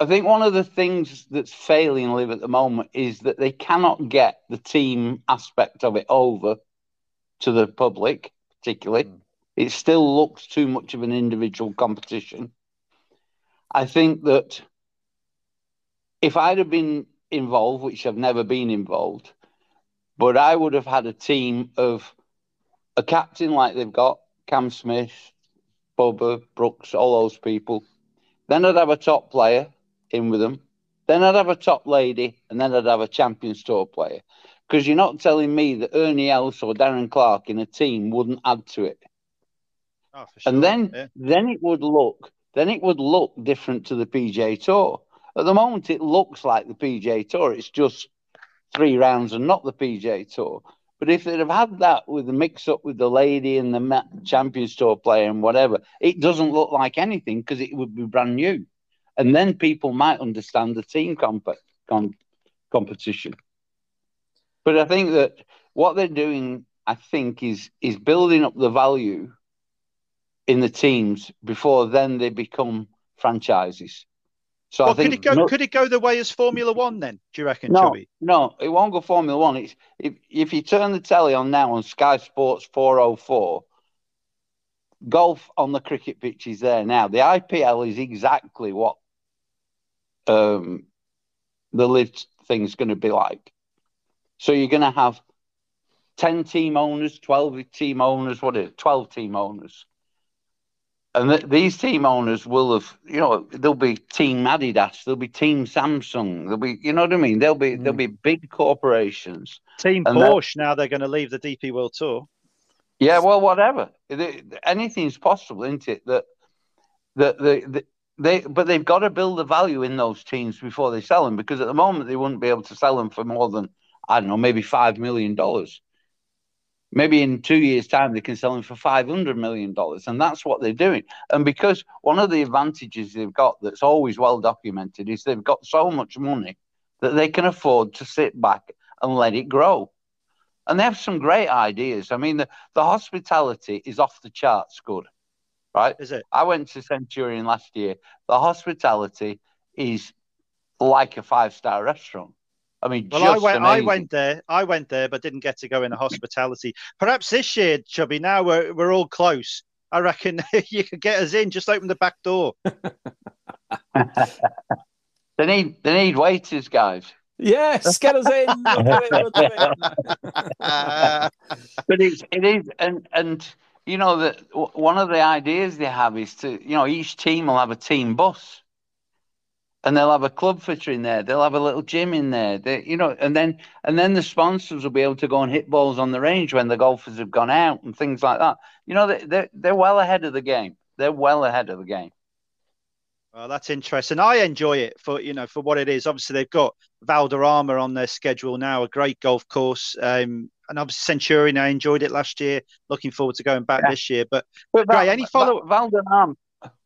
I think one of the things that's failing LIV at the moment is that they cannot get the team aspect of it over to the public, particularly. Mm. It still looks too much of an individual competition. I think that if I'd have been involved, which I've never been involved, but I would have had a team of a captain like they've got, Cam Smith, Bubba, Brooks, all those people. Then I'd have a top player in with them. Then I'd have a top lady, and then I'd have a Champions Tour player. Because you're not telling me that Ernie Els or Darren Clarke in a team wouldn't add to it. Oh, sure. And then, yeah. then it would look, then it would look different to the PGA Tour. At the moment, it looks like the PGA Tour. It's just three rounds and not the PGA Tour. But if they'd have had that with the mix up with the lady and the Champions Tour player and whatever, it doesn't look like anything because it would be brand new. And then people might understand the team comp- com- competition. But I think that what they're doing, I think, is is building up the value in the teams before then they become franchises. So well, I think could it go? no, could it go the way as Formula One then? Do you reckon, no, no, it won't go Formula One. It's if if you turn the telly on now on Sky Sports 404, golf on the cricket pitch is there now. The IPL is exactly what um, the LIV thing's going to be like. So you're going to have 10 team owners, 12 team owners, what is it, 12 team owners and th- these team owners will have, you know, there'll be Team Adidas, there'll be Team Samsung, there'll be, you know what I mean? There'll be mm. there'll be big corporations. Team Porsche now they're going to leave the DP World Tour. Yeah, well, whatever. Anything's possible, isn't it? That that the, the they but they've got to build the value in those teams before they sell them because at the moment they wouldn't be able to sell them for more than I don't know, maybe five million dollars maybe in two years' time they can sell them for five hundred million dollars, and that's what they're doing. And because one of the advantages they've got that's always well documented is they've got so much money that they can afford to sit back and let it grow. And they have some great ideas. I mean, the, the hospitality is off the charts good, right? Is it? I went to Centurion last year. The hospitality is like a five star restaurant. I mean, well, I went. Amazing. I went there. I went there, but didn't get to go in the hospitality. Perhaps this year, Chubby. Now we're we're all close. I reckon you could get us in. Just open the back door. they need they need waiters, guys. Yes, get us in. We'll it, but it's it is, and and you know that one of the ideas they have is to you know each team will have a team bus and they'll have a club fitter in there. They'll have a little gym in there. They, you know, and then and then the sponsors will be able to go and hit balls on the range when the golfers have gone out and things like that. You know, they, they're they're well ahead of the game. They're well ahead of the game. Well, that's interesting. I enjoy it for you know for what it is. Obviously, they've got Valderrama on their schedule now, a great golf course. Um, and obviously Centurion, I enjoyed it last year. Looking forward to going back yeah. this year. But, but Val, any follow Valderrama,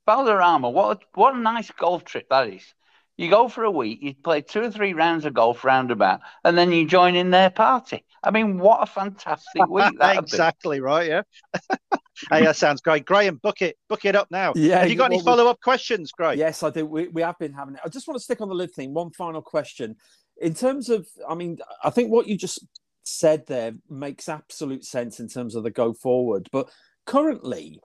Valderrama, what what a nice golf trip that is. You go for a week, you play two or three rounds of golf roundabout, and then you join in their party. I mean, what a fantastic week that Exactly right, yeah. hey, that sounds great. Graham, book it, book it up now. Yeah. Have you got any follow up questions, Greg? Yes, I do. We, we have been having it. I just want to stick on the LIV thing. One final question. In terms of, I mean, I think what you just said there makes absolute sense in terms of the go forward. But currently,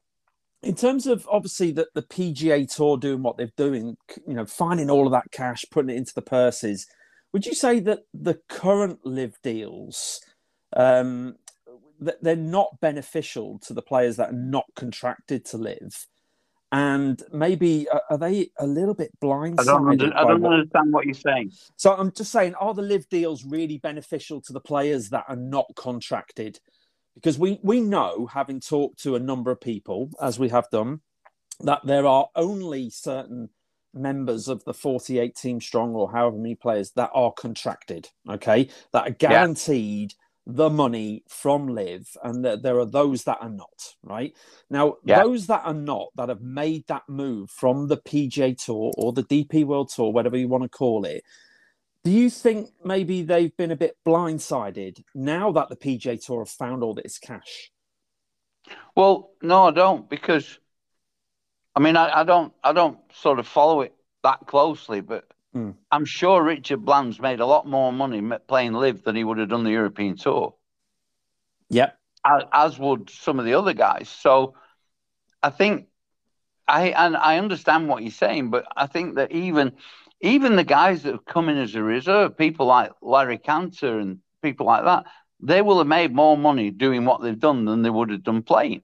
in terms of obviously the, the PGA Tour doing what they're doing, you know, finding all of that cash, putting it into the purses, would you say that the current LIV deals um, that they're not beneficial to the players that are not contracted to LIV? And maybe uh, are they a little bit blindsided? I don't, under, I don't understand what you're saying. So I'm just saying, are the LIV deals really beneficial to the players that are not contracted? because we we know, having talked to a number of people, as we have done, that there are only certain members of the 48 team strong or however many players that are contracted okay that are guaranteed the money from LIV and that there are those that are not. Right now, Yeah. those that are not that have made that move from the PGA Tour or the DP World Tour, whatever you want to call it. Do you think maybe they've been a bit blindsided now that the PGA Tour have found all this cash? Well, no, I don't because I mean I, I don't I don't sort of follow it that closely, but Hmm. I'm sure Richard Bland's made a lot more money playing LIV than he would have done the European Tour, Yep. as, as would some of the other guys. So I think I and I understand what you're saying, but I think that even even the guys that have come in as a reserve, people like Larry Canter and people like that, they will have made more money doing what they've done than they would have done playing.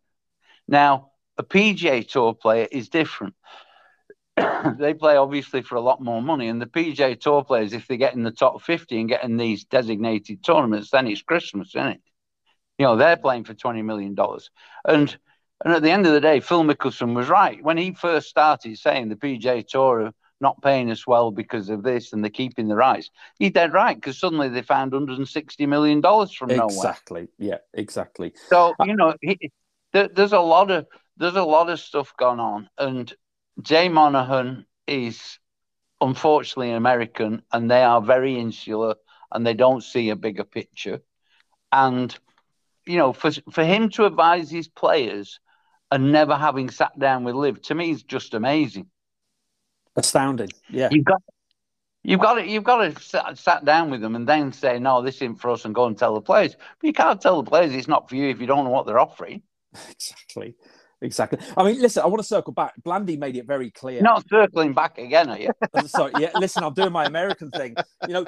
Now, a PGA Tour player is different. they play obviously for a lot more money, and the PGA Tour players, if they get in the top 50 and get in these designated tournaments, then it's Christmas, isn't it? You know, they're playing for $20 million. And and at the end of the day, Phil Mickelson was right. When he first started saying the PGA Tour are not paying us well because of this and they're keeping the rights, he's dead right because suddenly they found $160 million from nowhere. Exactly. Yeah. Exactly. So uh, you know, he, there, there's a lot of there's a lot of stuff going on, and Jay Monahan is unfortunately an American, and they are very insular, and they don't see a bigger picture. And you know, for for him to advise his players and never having sat down with LIV, to me is just amazing. Astounding. Yeah. You've got. You've got to, you've got to sat, sat down with them and then say, no, this isn't for us and go and tell the players. But you can't tell the players it's not for you if you don't know what they're offering. Exactly. Exactly. I mean, listen, I want to circle back. Blandy made it very clear. Not circling back again, are you? Sorry, yeah. Listen, I'm doing my American thing. You know,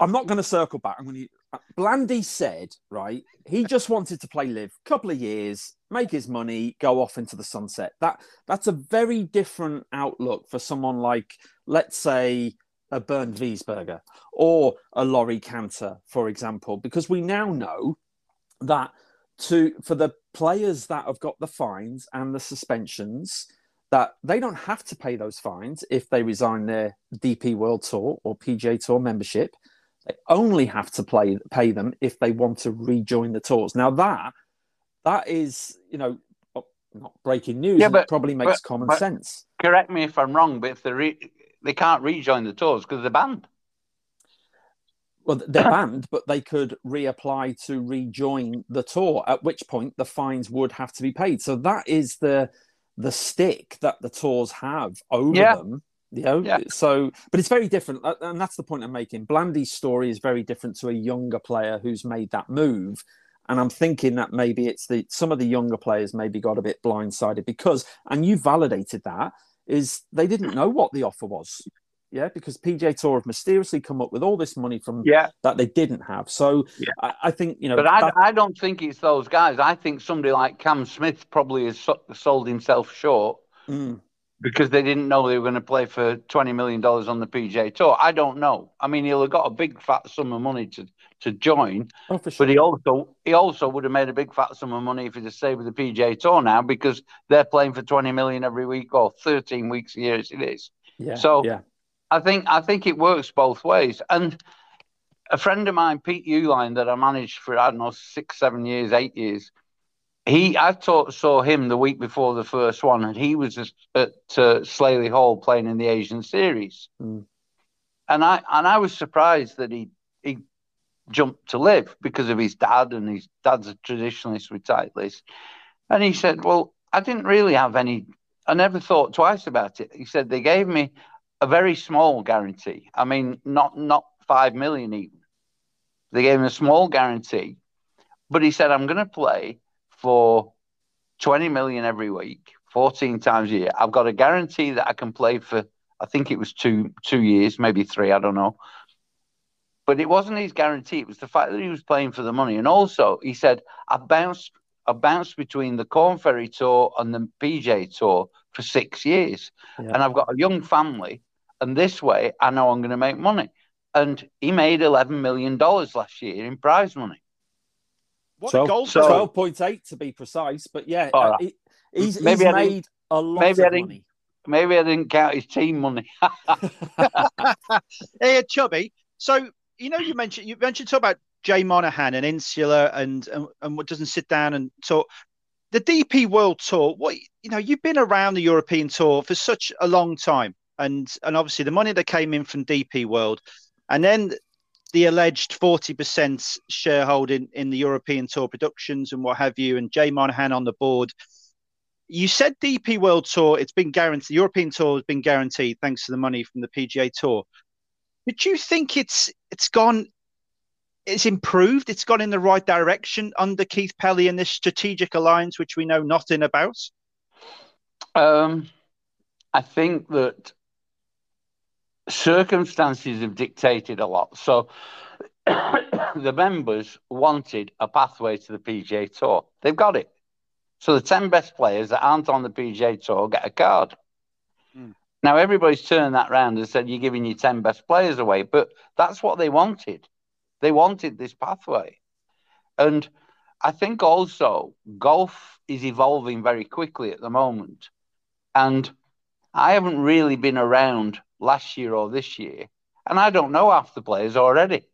I'm not going to circle back. I'm going to. Blandy said, right? He just wanted to play LIV, couple of years, make his money, go off into the sunset. That that's a very different outlook for someone like, let's say, a Bernd Wiesberger or a Laurie Canter, for example, because we now know that to for the players that have got the fines and the suspensions that they don't have to pay those fines if they resign their DP World Tour or PGA Tour membership. They only have to play pay them if they want to rejoin the tours. Now that that is, you know, oh, not breaking news. Yeah, but- it probably makes but- common but- sense. Correct me if I'm wrong, but if they re- they can't rejoin the tours because they're banned. Well, they're banned, but they could reapply to rejoin the tour. At which point, the fines would have to be paid. So that is the the stick that the tours have over Yeah. them. You know, Yeah. so but it's very different, uh, and that's the point I'm making. Blandy's story is very different to a younger player who's made that move, and I'm thinking that maybe it's the some of the younger players maybe got a bit blindsided because, and you validated that is they didn't know what the offer was. Yeah, because PGA Tour have mysteriously come up with all this money from Yeah, that they didn't have. So Yeah. I, I think you know, but I, that- I don't think it's those guys. I think somebody like Cam Smith probably has sold himself short Mm, because they didn't know they were going to play for twenty million dollars on the PGA Tour. I don't know. I mean, he'll have got a big fat sum of money to to join, oh for sure. but he also he also would have made a big fat sum of money if he'd have stayed with the PGA Tour now because they're playing for twenty million every week or thirteen weeks a year as it is. yeah, so- yeah, I think I think it works both ways. And a friend of mine, Pete Uihlein, that I managed for I don't know six, seven years, eight years. He I taught, saw him the week before the first one, and he was at uh, Slaley Hall playing in the Asian Series. Mm. And I and I was surprised that he he jumped to LIV because of his dad, and his dad's a traditionalist with. And he said, "Well, I didn't really have any. I never thought twice about it." He said they gave me a very small guarantee. I mean, not not five million even. They gave him a small guarantee, but he said, "I'm going to play for twenty million every week, fourteen times a year. I've got a guarantee that I can play for. I think it was two two years, maybe three. I don't know." But it wasn't his guarantee. It was the fact that he was playing for the money. And also, he said, I bounced, I bounced between the Corn Ferry Tour and the PGA Tour for six years. Yeah. And I've got a young family. And this way, I know I'm going to make money. And he made $11 million last year in prize money. What Twelve- a goal! so- twelve point eight to be precise. But yeah, All uh, right. he- he's, Maybe he's made a lot maybe of didn't- money. Maybe I didn't count his team money. Hey, Chubby. So you know, you mentioned you mentioned talk about Jay Monahan and Insular and, and and doesn't sit down and talk. The DP World Tour, what you know, you've been around the European Tour for such a long time, and and obviously the money that came in from DP World, and then the alleged 40% shareholding in the European Tour productions and what have you, and Jay Monahan on the board. You said DP World Tour, it's been guaranteed, the European Tour has been guaranteed thanks to the money from the PGA Tour. But you think it's it's gone it's improved, it's gone in the right direction under Keith Pelley and this strategic alliance, which we know nothing about? Um, I think that circumstances have dictated a lot. So the members wanted a pathway to the PGA Tour. They've got it. So the 10 best players that aren't on the PGA Tour get a card. Mm. Now, everybody's turned that around and said, you're giving your 10 best players away. But that's what they wanted. They wanted this pathway. And I think also golf is evolving very quickly at the moment. And I haven't really been around last year or this year, and I don't know half the players already.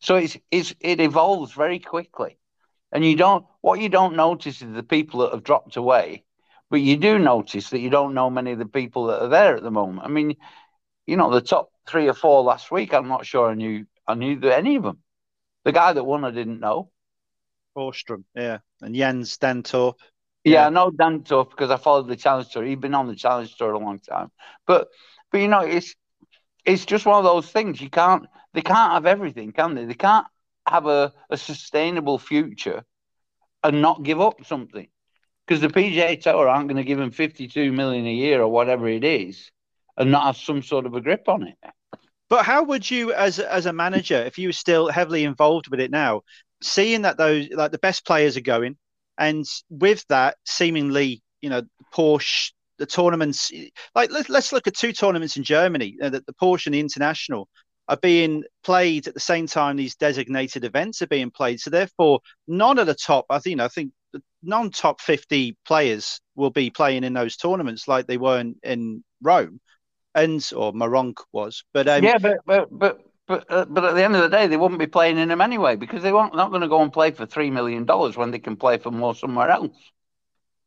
So it's, it's it evolves very quickly, and you don't what you don't notice is the people that have dropped away, but you do notice that you don't know many of the people that are there at the moment. I mean, you know, the top three or four last week, I'm not sure I knew I knew any of them. The guy that won, I didn't know. Borgström, yeah, and Jens Dantorp. Yeah, I know Dantorp because I followed the Challenge Tour. He'd been on the Challenge Tour a long time, but but you know it's it's just one of those things. You can't they can't have everything, can they? They can't have a, a sustainable future and not give up something because the PGA Tour aren't going to give him fifty two million a year or whatever it is and not have some sort of a grip on it. But how would you, as as a manager, if you were still heavily involved with it now, seeing that those like the best players are going, and with that, seemingly, you know, Porsche, the tournaments, like let's, let's look at two tournaments in Germany, uh, the, the Porsche and the International are being played at the same time these designated events are being played. So therefore, none of the top, I think, you I think non-top 50 players will be playing in those tournaments like they were in, in Rome and or Maronk was. But um, yeah, but but but but uh, but at the end of the day, they wouldn't be playing in them anyway because they weren't not going to go and play for three million dollars when they can play for more somewhere else.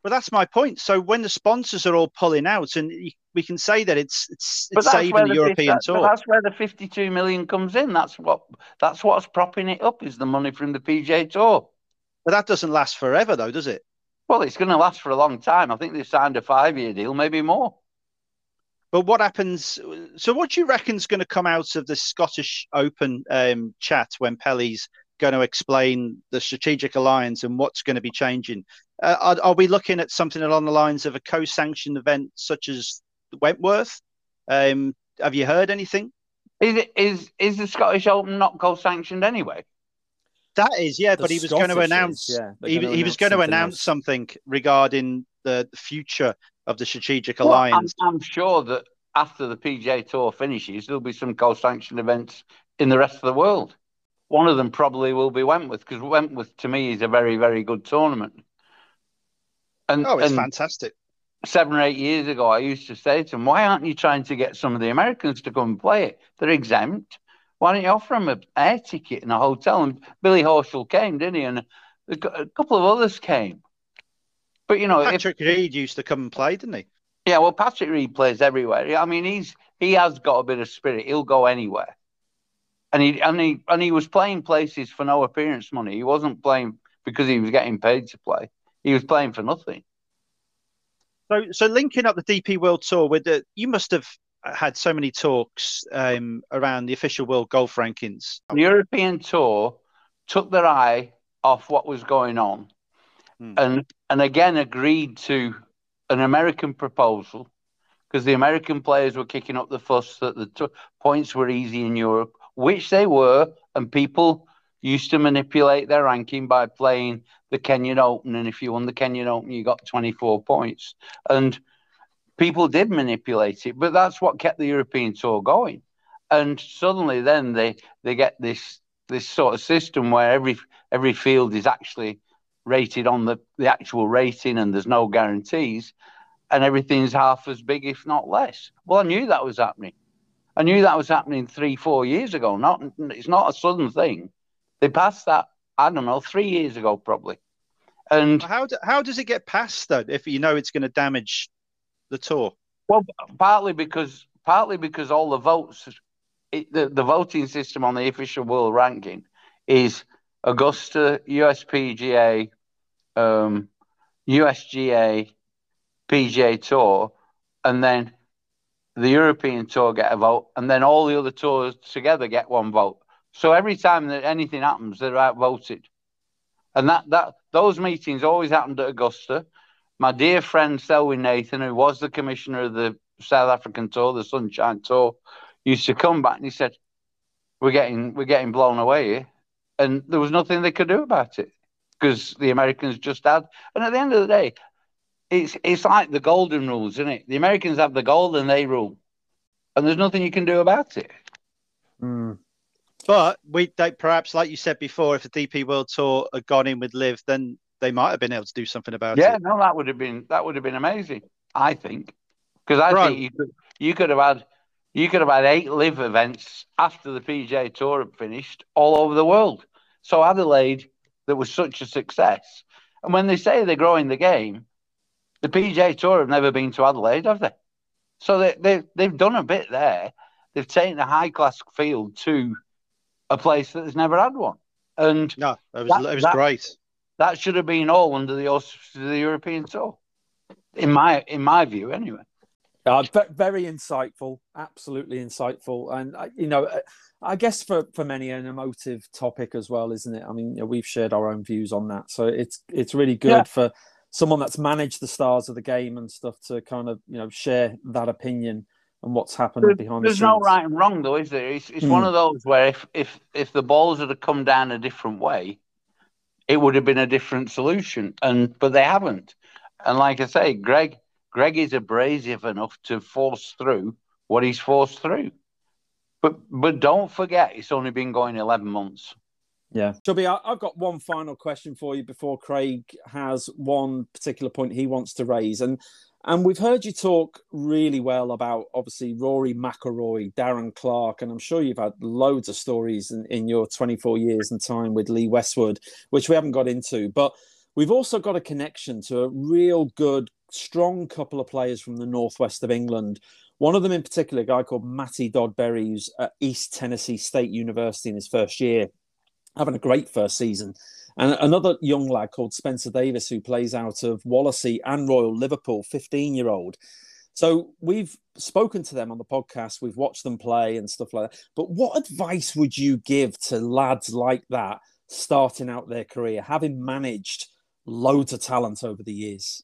Well, that's my point. So when the sponsors are all pulling out, and we can say that it's it's, it's saving the, the European tour. that's where the fifty-two million comes in. That's what that's what's propping it up is the money from the PGA Tour. But that doesn't last forever, though, does it? Well, it's going to last for a long time. I think they've signed a five-year deal, maybe more. But what happens? So, what do you reckon is going to come out of the Scottish Open um, chat when Pelley's going to explain the strategic alliance and what's going to be changing? Uh, are, are, we looking at something along the lines of a co-sanctioned event such as Wentworth? Um, have you heard anything? Is it is is the Scottish Open not co-sanctioned anyway? That is, yeah. The but he was Scottish going to announce. Is, yeah, he, he was going to announce something regarding the future of the strategic well, alliance. I'm, I'm, sure that after the PGA Tour finishes, there'll be some co-sanctioned events in the rest of the world. One of them probably will be Wentworth because Wentworth to me is a very, very good tournament. And, oh, it's and fantastic. Seven or eight years ago, I used to say to them, "Why aren't you trying to get some of the Americans to come and play it? They're exempt. Why don't you offer them an air ticket and a hotel?" And Billy Horschel came, didn't he? And a couple of others came. But you know, Patrick if, Reed used to come and play, didn't he? Yeah, well, Patrick Reed plays everywhere. I mean, he's he has got a bit of spirit. He'll go anywhere, and he and he and he was playing places for no appearance money. He wasn't playing because he was getting paid to play. He was playing for nothing. So, so linking up the DP World Tour with the, you must have had so many talks um, around the official world golf rankings. The European Tour took their eye off what was going on mm. and and again agreed to an American proposal because the American players were kicking up the fuss that the t- points were easy in Europe, which they were, and people used to manipulate their ranking by playing the Kenyan Open, and if you won the Kenyan Open, you got 24 points, and people did manipulate it, but that's what kept the European Tour going. And suddenly, then they they get this this sort of system where every every field is actually rated on the, the actual rating and there's no guarantees and everything's half as big, if not less. Well, I knew that was happening. I knew that was happening three, four years ago. Not, it's not a sudden thing. They passed that, I don't know, three years ago probably. And how do, how does it get passed though? If you know it's going to damage the tour. Well, partly because partly because all the votes, it, the the voting system on the official world ranking is Augusta, USPGA, um, USGA, PGA Tour, and then the European Tour get a vote, and then all the other tours together get one vote. So every time that anything happens, they're outvoted, and that that those meetings always happened at Augusta. My dear friend Selwyn Nathan, who was the commissioner of the South African Tour, the Sunshine Tour, used to come back and he said, "We're getting we're getting blown away here," and there was nothing they could do about it because the Americans just had. And at the end of the day, it's it's like the golden rules, isn't it? The Americans have the gold and they rule, and there's nothing you can do about it. Mm. But we, they, perhaps, like you said before, if the DP World Tour had gone in with LIV, then they might have been able to do something about yeah, it. Yeah, no, that would have been that would have been amazing. I think because I right. think you could you could have had you could have had eight LIV events after the PGA Tour had finished all over the world. So Adelaide, that was such a success, and when they say they're growing the game, the PGA Tour have never been to Adelaide, have they? So they they they've done a bit there. They've taken a high class field to a place that has never had one. And no, it was, that, it was that, great. That should have been all under the auspices of the European Tour, in my in my view, anyway. Uh, very insightful, absolutely insightful, and uh, you know, I guess for for many an emotive topic as well, isn't it? I mean, we've shared our own views on that, so it's it's really good yeah. for someone that's managed the stars of the game and stuff to kind of you know share that opinion and what's happened there's, behind there's the scenes. There's no right and wrong though is there it's, it's mm. one of those where if if if the balls had come down a different way it would have been a different solution and but they haven't and like i say greg greg is abrasive enough to force through what he's forced through but but don't forget it's only been going 11 months yeah. Chubby, I've got one final question for you before Craig has one particular point he wants to raise. And and we've heard you talk really well about obviously Rory McIlroy, Darren Clarke, and I'm sure you've had loads of stories in, in your 24 years and time with Lee Westwood, which we haven't got into. But we've also got a connection to a real good, strong couple of players from the northwest of England. One of them in particular, a guy called Matty Dodberry, who's at East Tennessee State University in his first year, having a great first season. And another young lad called Spencer Davis, who plays out of Wallasey and Royal Liverpool, 15 year old. So we've spoken to them on the podcast, we've watched them play and stuff like that. But what advice would you give to lads like that starting out their career, having managed loads of talent over the years?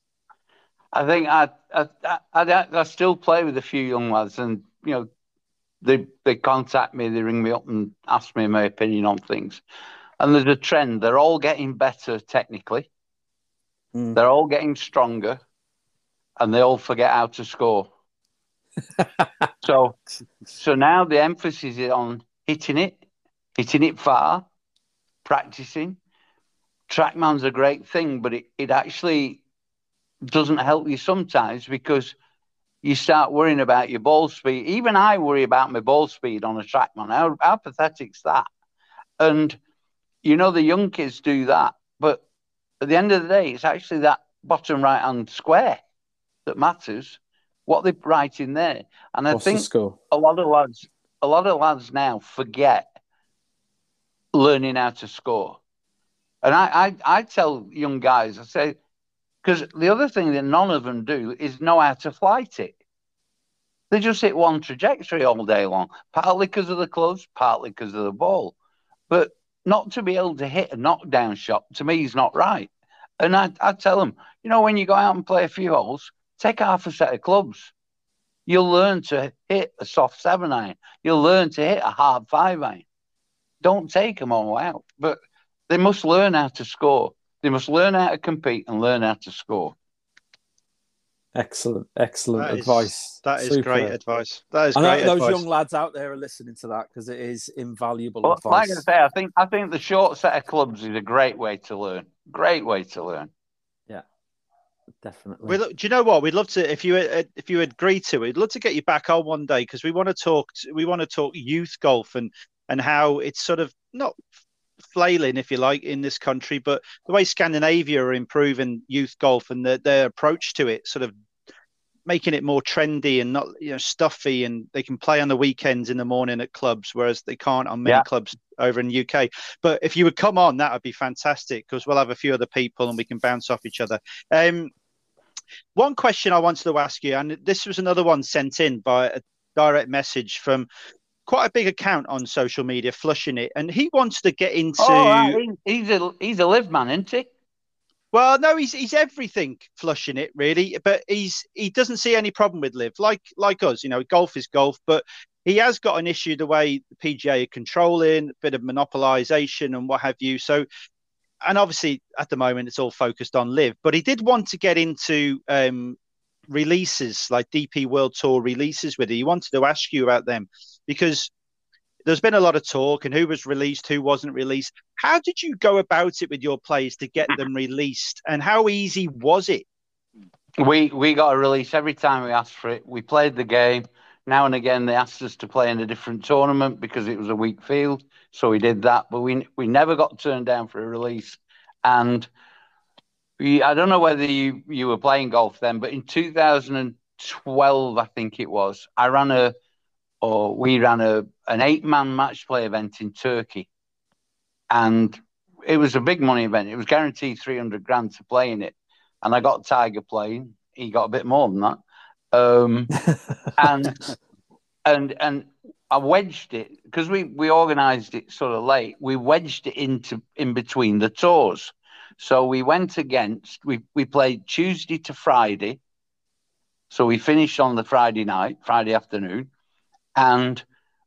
I think I I, I, I still play with a few young lads, and you know, they they contact me, they ring me up and ask me my opinion on things. And there's a trend. They're all getting better technically. Mm. They're all getting stronger, and they all forget how to score. so, so now the emphasis is on hitting it, hitting it far, practicing. Trackman's a great thing, but it, it actually doesn't help you sometimes because you start worrying about your ball speed. Even I worry about my ball speed on a trackman. How, how pathetic's that? And you know, the young kids do that, but at the end of the day, it's actually that bottom right hand square that matters. What they write in there, and I What's think a lot of lads, a lot of lads now forget learning how to score. And I, I, I tell young guys, I say, because the other thing that none of them do is know how to flight it. They just hit one trajectory all day long, partly because of the clubs, partly because of the ball. But not to be able to hit a knockdown shot to me is not right. And I, I tell them, you know, when you go out and play a few holes, take half a set of clubs. You'll learn to hit a soft seven iron. You'll learn to hit a hard five iron. Don't take them all out, but they must learn how to score. They must learn how to compete and learn how to score. Excellent, excellent that advice. Is, that is Super. great advice. That is great. I great. Those advice. young lads out there are listening to that because it is invaluable well, advice. Like I say, I think I think the short set of clubs is a great way to learn. Great way to learn. Yeah, definitely. do you know what? We'd love to if you uh, if you agree to it. We'd love to get you back on one day because we want to talk. We want to talk youth golf and and how it's sort of not flailing, if you like, in this country, but the way Scandinavia are improving youth golf and their, their approach to it, sort of making it more trendy and not you know stuffy and they can play on the weekends in the morning at clubs whereas they can't on many yeah. clubs over in the UK but if you would come on that would be fantastic because we'll have a few other people and we can bounce off each other um, one question I wanted to ask you and this was another one sent in by a direct message from quite a big account on social media flushing it and he wants to get into oh, right. he's a he's a LIV man isn't he well, no, he's he's everything flushing it really, but he's he doesn't see any problem with LIV like like us. You know, golf is golf, but he has got an issue the way the PGA are controlling, a bit of monopolization and what have you. So, and obviously at the moment it's all focused on LIV, but he did want to get into um, releases like DP World Tour releases with it. He wanted to ask you about them because there's been a lot of talk and who was released, who wasn't released. How did you go about it with your players to get them released, and how easy was it? We we got a release every time we asked for it. We played the game. Now and again, they asked us to play in a different tournament because it was a weak field, so we did that. But we we never got turned down for a release, and I don't know whether you you were playing golf then, but in 2012, I think it was, I ran a or we ran a an eight man match play event in Turkey, and it was a big money event. It was guaranteed three hundred grand to play in it, and I got Tiger playing. He got a bit more than that, um, and and and I wedged it because we we organised it sort of late. We wedged it into in between the tours, so we went against we we played Tuesday to Friday. So we finished on the Friday night, Friday afternoon and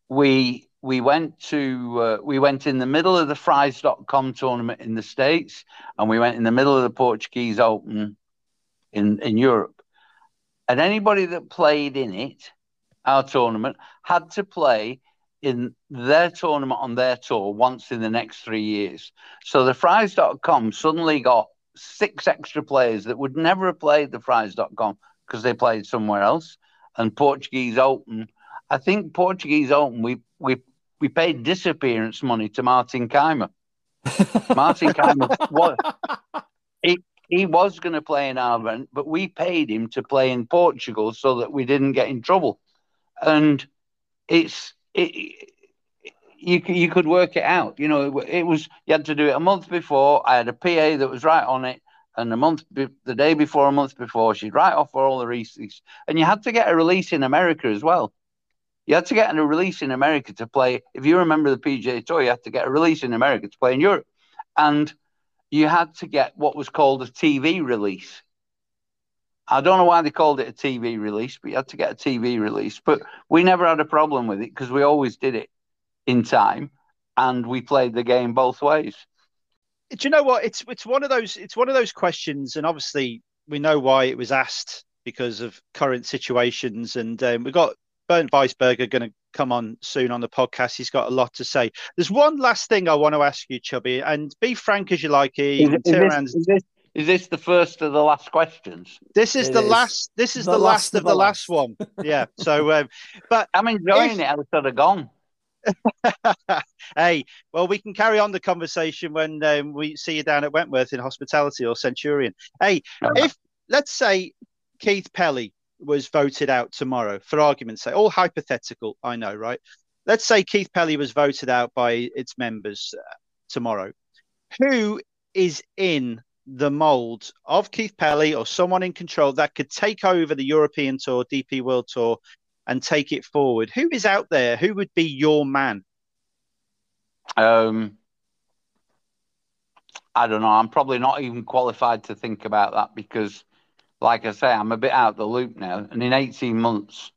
we we went to uh, we went in the middle of the Frys.com tournament in the states and we went in the middle of the portuguese open in in europe and anybody that played in it our tournament had to play in their tournament on their tour once in the next three years so the Frys.com suddenly got six extra players that would never have played the Frys.com because they played somewhere else and portuguese open I think Portuguese Open, we we we paid disappearance money to Martin Kaymer. Martin Kaymer was he he was going to play in event, but we paid him to play in Portugal so that we didn't get in trouble. And it's it, you you could work it out. You know, it, was you had to do it a month before. I had a PA that was right on it, and a month the day before, a month before, she'd write off for all the releases, and you had to get a release in America as well. You had to get a release in America to play. If you remember the PGA Tour, you had to get a release in America to play in Europe, and you had to get what was called a TV release. I don't know why they called it a TV release, but you had to get a TV release. But we never had a problem with it because we always did it in time, and we played the game both ways. Do you know what? It's it's one of those it's one of those questions, and obviously we know why it was asked because of current situations, and um, we got Bernd Wiesberger going to come on soon on the podcast. He's got a lot to say. There's one last thing I want to ask you, Chubby, and be frank as you like. Is, is, this, is, this, is this the first of the last questions? This is it the is. last. This is the, the last, last, of the last, last one. Yeah. So, um, but I'm enjoying if, it. I was sort of gone. hey, well, we can carry on the conversation when um, we see you down at Wentworth in hospitality or Centurion. Hey, if let's say Keith Pelley was voted out tomorrow, for argument's sake, all hypothetical, I know, right? Let's say Keith Pelley was voted out by its members uh, tomorrow. Who is in the mold of Keith Pelley or someone in control that could take over the European Tour, DP World Tour, and take it forward? Who is out there? Who would be your man? Um, I don't know. I'm probably not even qualified to think about that because like I say, I'm a bit out the loop now. And in 18 months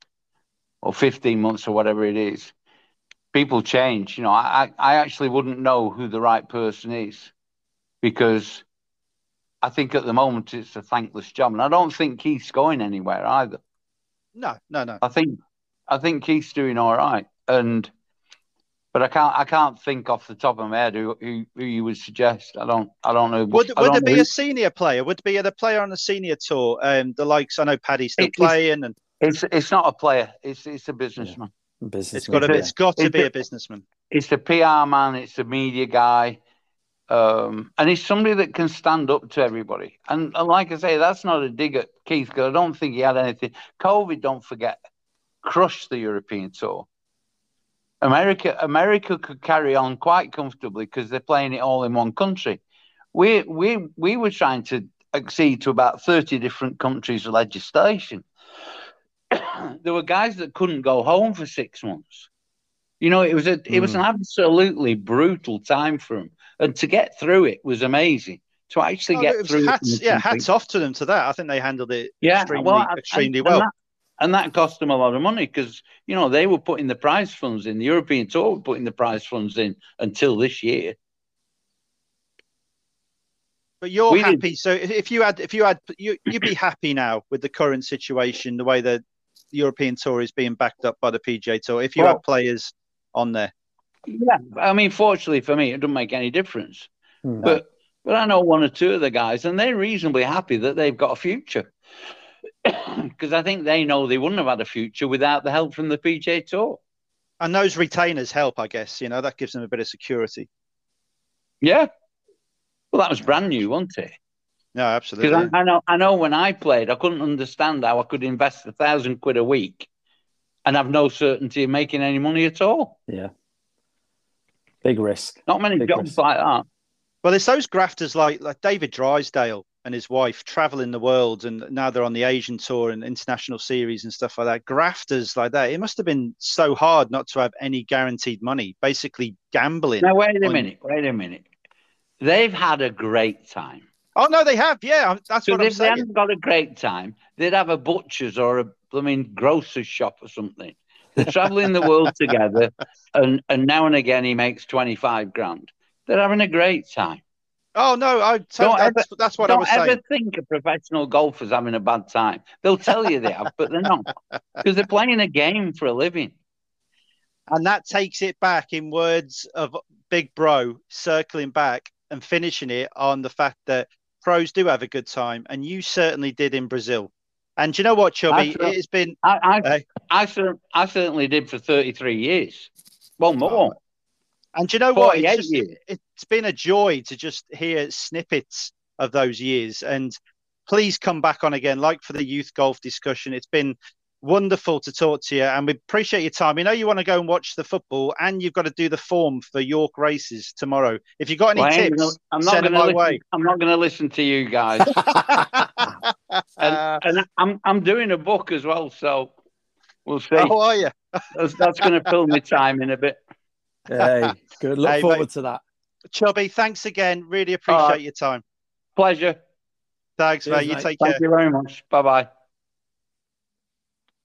or 15 months or whatever it is, people change. You know, I, I actually wouldn't know who the right person is because I think at the moment it's a thankless job. And I don't think Keith's going anywhere either. No, no, no. I think I think Keith's doing all right. And but I can't I can't think off the top of my head who who, who you would suggest. I don't I don't know. Would I would don't there be know. a senior player? Would there be a player on the senior tour? Um, the likes I know Paddy's still It- it's- playing, and It's it's not a player. It's it's a businessman. Business. it's got to be it's got to It's be a- a businessman. It's a PR man. It's a media guy. Um, and he's somebody that can stand up to everybody. And, and like I say, that's not a dig at Keith because I don't think he had anything. COVID, don't forget, crushed the European tour. America, America could carry on quite comfortably because they're playing it all in one country. We we we were trying to accede to about thirty different countries' legislation. there were guys that couldn't go home for six months. You know, it was a it was an absolutely brutal time for them, and to get through it was amazing. To actually Oh, get through, hats, yeah, hats off to them to that. I think they handled it yeah, extremely, well, and- extremely and well. that, and that cost them a lot of money because you know they were putting the prize funds in. The European Tour were putting the prize funds in until this year. But you're We did- happy. So if, you had, if you had, you you'd be happy now with the current situation, the way the European Tour is being backed up by the PGA Tour. If you Well- had players on there, Yeah, I mean, fortunately for me, it doesn't make any difference. Hmm. But but I know one or two of the guys, and they're reasonably happy that they've got a future. Because I think they know they wouldn't have had a future without the help from the PGA Tour. and those retainers help, I guess. You know that gives them a bit of security. Yeah. Well, that was brand new, wasn't it? No, absolutely. Because I, I know, I know when I played, I couldn't understand how I could invest a thousand quid a week and have no certainty of making any money at all. Yeah. Big risk. Not many Big jobs risk. like that. Well, it's those grafters like like David Drysdale and his wife traveling the world, and now they're on the Asian tour and international series and stuff like that. Grafters like that. It must have been so hard not to have any guaranteed money. Basically, gambling. Now, wait a on- minute, wait a minute. They've had a great time. Oh no, they have. Yeah, that's So what I'm if they saying. hadn't got a great time, they'd have a butcher's or a blooming grocer's shop or something. They're traveling the world together, and, and now and again he makes 25 grand. They're having a great time. Oh no, I Don't that's, ever- that's what I was saying. Don't was ever saying. think a professional golfer's having a bad time. They'll tell you they have, but they're not. Because they're playing a game for a living. And that takes it back in words of Big Bro, circling back and finishing it on the fact that pros do have a good time, and you certainly did in Brazil. And do you know what, Chubby? It has been I I. I, cer- I certainly did for 33 years. Well, more. And do you know what? It's, just, it's been a joy to just hear snippets of those years. And please come back on again, like for the youth golf discussion. It's been wonderful to talk to you, and we appreciate your time. We know you want to go and watch the football, and you've got to do the form for York races tomorrow. If you've got any Well, tips, gonna- I'm not send them my listen. way. I'm not going to listen to you guys. and, uh, and I'm I'm doing a book as well, so we'll see. How are you? That's, that's going to fill my time in a bit. Hey, good. Look Hey, forward mate. to that. Chubby, thanks again. Really appreciate All right. your time. Pleasure. Thanks, Cheers, mate. You mate. take care. Thank you very much. Bye bye.